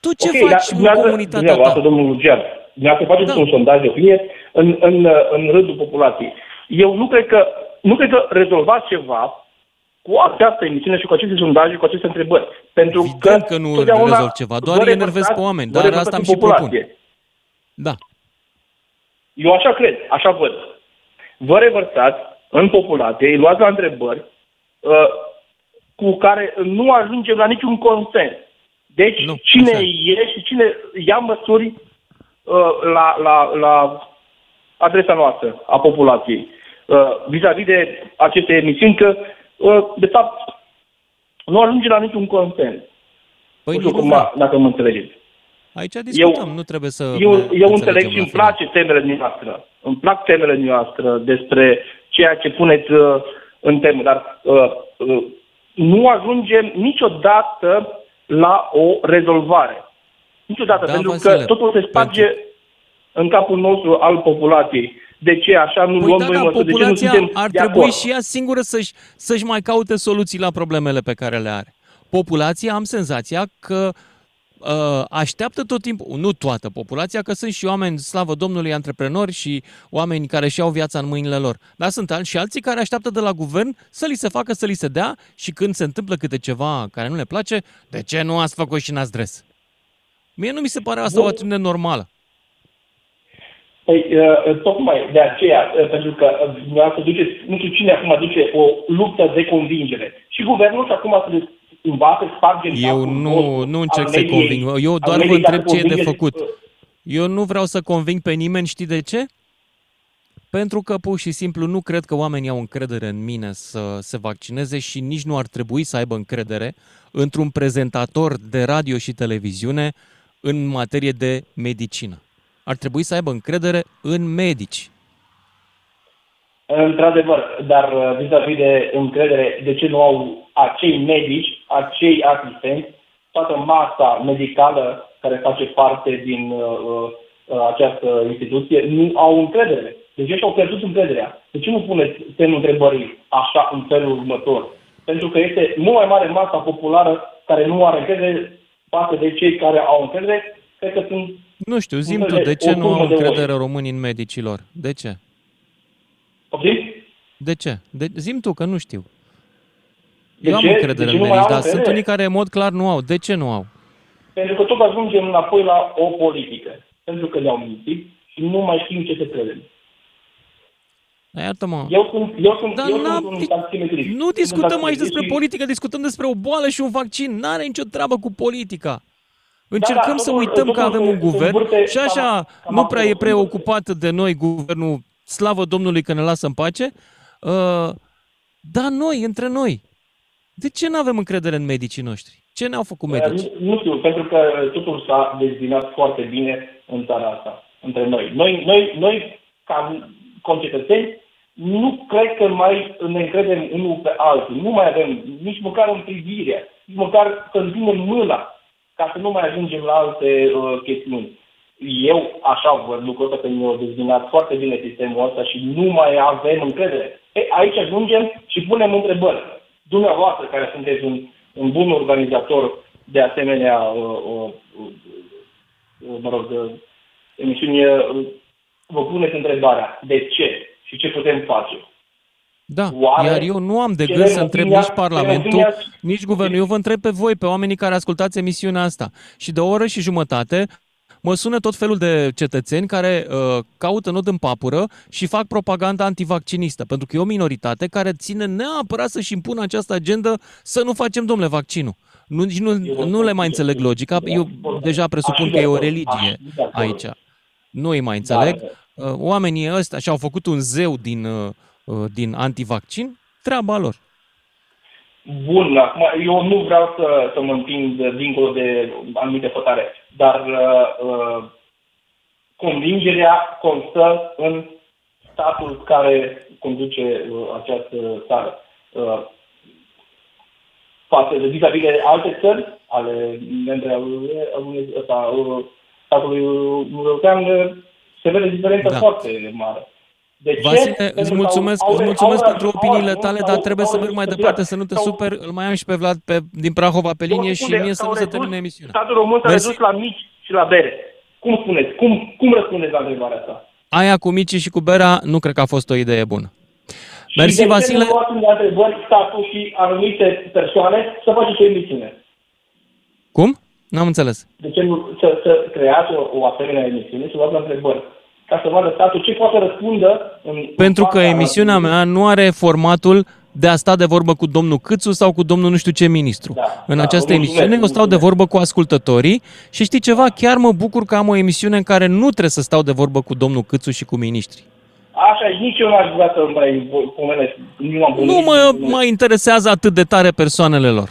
Tu ce Ok, faci dar în comunitatea dumneavoastră, ta? domnul Lucian, dumneavoastră faceți Da. un sondaj de opinie în, în, în rândul populației. Eu nu cred că, nu cred că rezolvați ceva cu această emisiune și cu aceste sondaje, cu aceste întrebări. Pentru Evident că, că nu totdeauna rezolv ceva, doar vă îi enervez revărsați- pe oameni, vă dar revărsați asta am în și propun. populație. Da. Eu așa cred, așa văd. Vă revărsați în populație, îi luați la întrebări uh, cu care nu ajungem la niciun consens. Deci, nu, cine e și cine ia măsuri uh, la, la, la adresa noastră, a populației, uh, vis-a-vis de aceste emisiuni, că, uh, de fapt, nu ajunge la niciun consens. Păi nu știu nu cum, vreau. dacă mă înțelegeți. Aici discutăm, nu trebuie să Eu, ne eu înțeleg înțelegem și la îmi final. place temele noastre. Îmi plac temele noastre despre ceea ce puneți uh, în temă, dar uh, uh, nu ajungem niciodată la o rezolvare. Niciodată, Da, pentru Vasile, că totul se sparge în capul nostru al populației. De ce așa nu Păi luăm da, noi dar măsuri? De ce nu populația suntem ar de trebui acord? și ea singură să-și, să-și mai caute soluții la problemele pe care le are. Populația, am senzația că uh, așteaptă tot timpul, nu toată populația, că sunt și oameni, slavă Domnului, antreprenori și oameni care și-au viața în mâinile lor. Dar sunt al- și alții care așteaptă de la guvern să li se facă, să li se dea și când se întâmplă câte ceva care nu le place, de ce nu ați făcut și n-ați dres? Mie nu mi se pare asta o Bun. atitudine normală. Păi, uh, tocmai de aceea, uh, pentru că uh, dumneavoastră duceți, nu știu cine acum duce o luptă de convingere. Și guvernul și acum să le cumva să spargem Eu capul nu, nostru nu încerc al să mediei, conving. Eu al doar vă mediei ca întreb să ce e de convingeți, făcut. uh, Eu nu vreau să conving pe nimeni, știi de ce? Pentru că pur și simplu nu cred că oamenii au încredere în mine să se vaccineze și nici nu ar trebui să aibă încredere într-un prezentator de radio și televiziune în materie de medicină. Ar trebui să aibă încredere în medici. Într-adevăr, dar uh, vis-a-vis de încredere, de ce nu au acei medici, acei asistenți, toată masa medicală care face parte din uh, uh, această instituție, nu au încredere. Deci ei și-au pierdut încrederea. De ce nu puneți semnul întrebării așa în felul următor? Pentru că este mult mai mare masa populară care nu are încredere față de cei care au încredere. Cred că sunt Nu știu, zim Un tu, fel de de- ce o nu au turmă de oi. încredere românii în medicilor? De ce? Poftim? De ce? De, zim tu, că nu știu. De Eu am ce? încredere De ce în nu mai medici, au dar sunt încredere? unii care în mod clar nu au. De ce nu au? Pentru că tot ajungem înapoi la o politică. Pentru că le-au mințit și nu mai știm ce să credem. Dar iartă-mă. Eu sunt, eu sunt, Dar eu n-am- sunt un taximetrist. Nu Sunt discutăm aici taximetrist despre și- politică, discutăm despre o boală și un vaccin. N-are nicio treabă cu politica. Încercăm da, să totul- uităm că totul avem se- un se guvern învârte și așa cam- cam nu acolo prea e se preocupat de noi guvernul, slavă Domnului că ne lasă în pace. Uh, dar noi, între noi, de ce nu avem încredere în medicii noștri? Ce ne-au făcut medici? Nu, nu știu, pentru că totul s-a dezbinat foarte bine în țara asta, între noi. Noi, noi, noi ca concetățeni, nu cred că mai ne încredem unul pe altul. Nu mai avem nici măcar în privire, nici măcar să întindem mâna ca să nu mai ajungem la alte uh, chestiuni. Eu așa văd lucrul ăsta, că mi-au dezbinat foarte bine sistemul ăsta și nu mai avem încredere. E, aici ajungem și punem întrebări. Dumneavoastră, care sunteți un, un bun organizator de asemenea, uh, uh, uh, uh, mă rog, uh, emisiuni, uh, vă puneți întrebarea de ce și ce putem face. Da, Oare iar eu nu am de cerem gând să întreb opinia- nici Parlamentul, cerem opinia- nici Guvernul. Eu vă întreb pe voi, pe oamenii care ascultați emisiunea asta. Și de o oră și jumătate mă sună tot felul de cetățeni care uh, caută nod în papură și fac propaganda antivaccinistă. Pentru că e o minoritate care ține neapărat să-și impună această agendă să nu facem, domnule, vaccinul. Nu, nici nu, nu le mai înțeleg logica. Eu deja presupun că e o religie aici. Nu îi mai înțeleg. uh, oamenii ăstea și-au făcut un zeu din, uh, uh, din antivaccin, treaba lor. Bun, acum eu nu vreau să, să mă împind dincolo de anumite fătare, dar uh, uh, convingerea constă în statul care conduce uh, această țară. Uh, față de vis-a-vis de alte țări, ale membre ale uh, statului european, se vede diferență da. foarte mare. De ce? Vasile, îți mulțumesc, au, îți mulțumesc au, pentru au, opiniile tale, dar trebuie să merg mai departe, să nu te super. Îl mai am și pe Vlad pe, din Prahova pe linie și mie să nu se termine emisiunea. Statul român s-a redus la mici și la bere. Cum spuneți? Cum, cum răspundeți la întrebarea asta? Aia cu mici și cu berea nu cred că a fost o idee bună. Mersi, și de Vasile. Și de întrebări statul și anumite persoane să faceți o emisiune? Cum? N-am înțeles. De ce nu să, să creați o, o asemenea emisiune, să luați întrebări? Ca să vadă statul ce poate răspundă în Pentru că emisiunea mea nu are formatul de a sta de vorbă cu domnul Câțu sau cu domnul nu știu ce ministru. Da, în da, această emisiune eu stau de vorbă cu ascultătorii și știi ceva, chiar mă bucur că am o emisiune în care nu trebuie să stau de vorbă cu domnul Câțu și cu ministrii. Așa, nici eu n-aș vrea să mai pomenesc. Nu, nu mă, mă interesează atât de tare persoanele lor.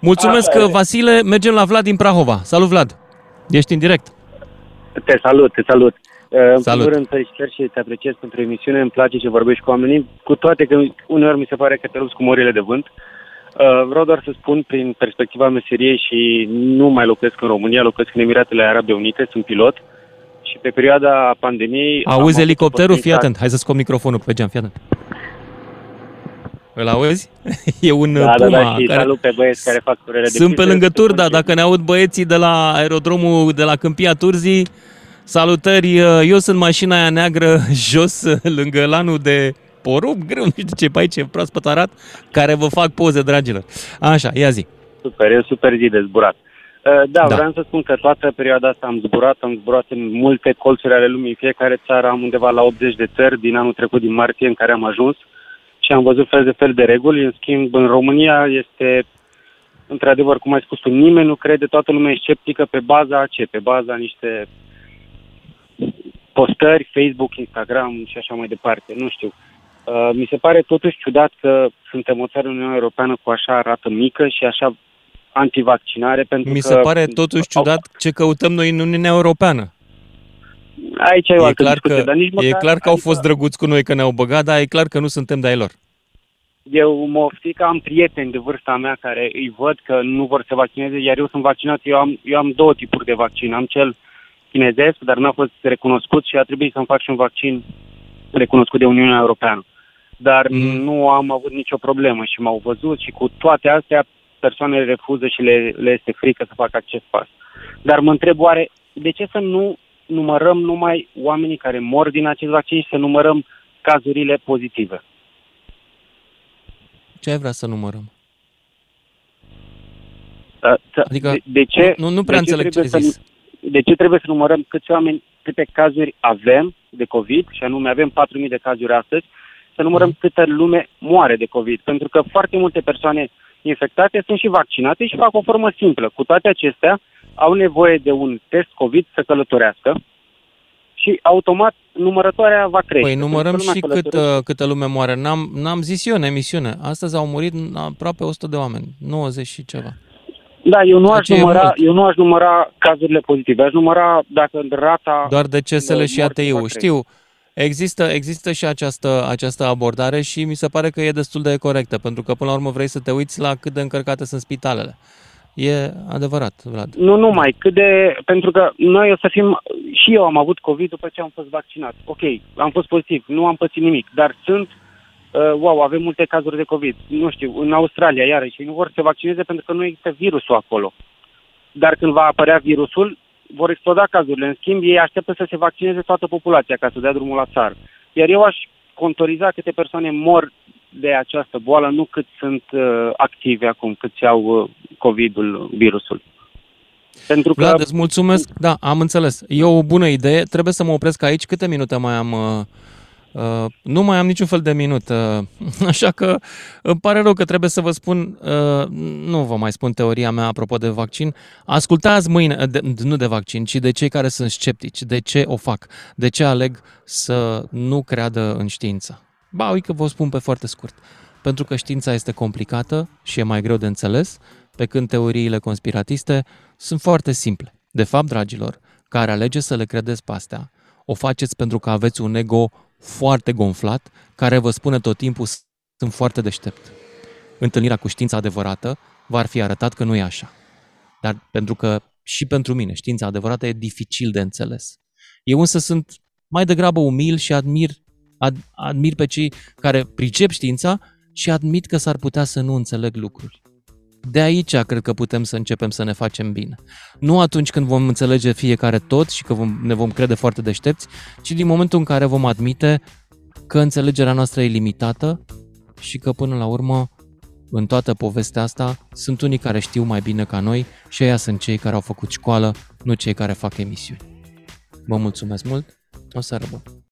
Mulțumesc, Așa Vasile. Mergem la Vlad din Prahova. Salut, Vlad. Ești în direct. Te salut, te salut. În Salut. primul rând să-i cer și te apreciez pentru emisiune, îmi place ce vorbești cu oamenii, cu toate că uneori mi se pare că te lupți cu morile de vânt. Uh, vreau doar să spun, prin perspectiva meseriei și nu mai locuiesc în România, locuiesc în Emiratele Arabe Unite, sunt pilot și pe perioada pandemiei... Auzi elicopterul? Fii atent, hai să scop microfonul pe geam, fii atent. Îl auzi? E un da, Puma. Da, da, și care... salut pe băieți care fac turele de Sunt pe lângă tur, da, dacă ne aud băieții de la aerodromul de la Câmpia Turzii, Salutări, uh, eu sunt mașina aia neagră jos uh, lângă lanul de porumb, greu, nu știu ce pe aici, proaspăt arat, care vă fac poze, dragilor. Așa, ia zi. Super, e super zi de zburat. Uh, da, da, vreau să spun că toată perioada asta am zburat, am zburat în multe colțuri ale lumii, fiecare țară am undeva la 80 de țări din anul trecut, din martie, în care am ajuns și am văzut fel de fel de reguli. În schimb, în România este, într-adevăr, cum ai spus tu, nimeni nu crede, toată lumea e sceptică pe baza ce? Pe baza niște postări, Facebook, Instagram și așa mai departe, nu știu. Uh, mi se pare totuși ciudat că suntem o țară în Uniunea Europeană cu așa rată mică și așa antivaccinare. Pentru mi se că pare totuși ciudat ce căutăm noi în Uniunea Europeană. Aici e, e clar discuție, că, dar nici măcar, E clar că au adică, fost drăguți cu noi că ne-au băgat, dar e clar că nu suntem de-ai lor. Eu mă oftic că am prieteni de vârsta mea care îi văd că nu vor să vaccineze, iar eu sunt vaccinat, eu am, eu am două tipuri de vaccin. Am cel uh, chinezesc, dar n-a fost recunoscut și a trebuit să-mi fac și un vaccin recunoscut de Uniunea Europeană. Dar mm. nu am avut nicio problemă și m-au văzut și cu toate astea persoanele refuză și le, le este frică să facă acest pas. Dar mă întreb oare de ce să nu numărăm numai oamenii care mor din acest vaccin și să numărăm cazurile pozitive? Ce ai vrea să numărăm? Adică, de, de ce, nu, nu prea de ce înțeleg ce ai zis. Să, de ce trebuie să numărăm câți oameni, câte cazuri avem de COVID, și anume avem 4.000 de cazuri astăzi, să numărăm mm. câtă lume moare de COVID, pentru că foarte multe persoane infectate sunt și vaccinate și fac o formă simplă. Cu toate acestea, au nevoie de un test COVID să călătorească și automat numărătoarea va crește. Păi numărăm și cât, uh, câtă lume moare. N-am, n-am zis eu în emisiune. Astăzi au murit aproape 100 de oameni, 90 și ceva. Da, eu nu, aș număra, eu nu aș număra cazurile pozitive, aș număra dacă rata... Doar decesele și ATI-ul. Știu, există, există și această, această abordare și mi se pare că e destul de corectă, pentru că până la urmă vrei să te uiți la cât de încărcate sunt spitalele. E adevărat, Vlad. Nu numai, cât de... Pentru că noi o să fim... Și eu am avut COVID după ce am fost vaccinat. Ok, am fost pozitiv, nu am pățit nimic, dar sunt uh, wow, avem multe cazuri de COVID. Nu știu, în Australia, iarăși, nu vor să se vaccineze pentru că nu există virusul acolo. Dar când va apărea virusul, vor exploda cazurile. În schimb, ei așteaptă să se vaccineze toată populația ca să dea drumul la țară. Iar eu aș contoriza câte persoane mor de această boală, nu cât sunt uh, active acum, cât au uh, COVID-ul, virusul. Pentru că... Vlad, îți mulțumesc. Da, am înțeles. E o bună idee. Trebuie să mă opresc aici. Câte minute mai am uh, Uh, nu mai am niciun fel de minut, uh, așa că îmi pare rău că trebuie să vă spun, uh, nu vă mai spun teoria mea apropo de vaccin. Ascultați mâine, de, nu de vaccin, ci de cei care sunt sceptici, de ce o fac, de ce aleg să nu creadă în știință. Ba, uite că vă spun pe foarte scurt. Pentru că știința este complicată și e mai greu de înțeles, pe când teoriile conspiratiste sunt foarte simple. De fapt, dragilor, care alege să le credeți pe astea, o faceți pentru că aveți un ego foarte gonflat, care vă spune tot timpul sunt foarte deștept. Întâlnirea cu știința adevărată v-ar fi arătat că nu e așa. Dar pentru că și pentru mine știința adevărată e dificil de înțeles. Eu însă sunt mai degrabă umil și admir, ad, admir pe cei care pricep știința și admit că s-ar putea să nu înțeleg lucruri. De aici cred că putem să începem să ne facem bine. Nu atunci când vom înțelege fiecare tot și că vom, ne vom crede foarte deștepți, ci din momentul în care vom admite că înțelegerea noastră e limitată și că până la urmă, în toată povestea asta, sunt unii care știu mai bine ca noi și aia sunt cei care au făcut școală, nu cei care fac emisiuni. Vă mulțumesc mult, o seară bună!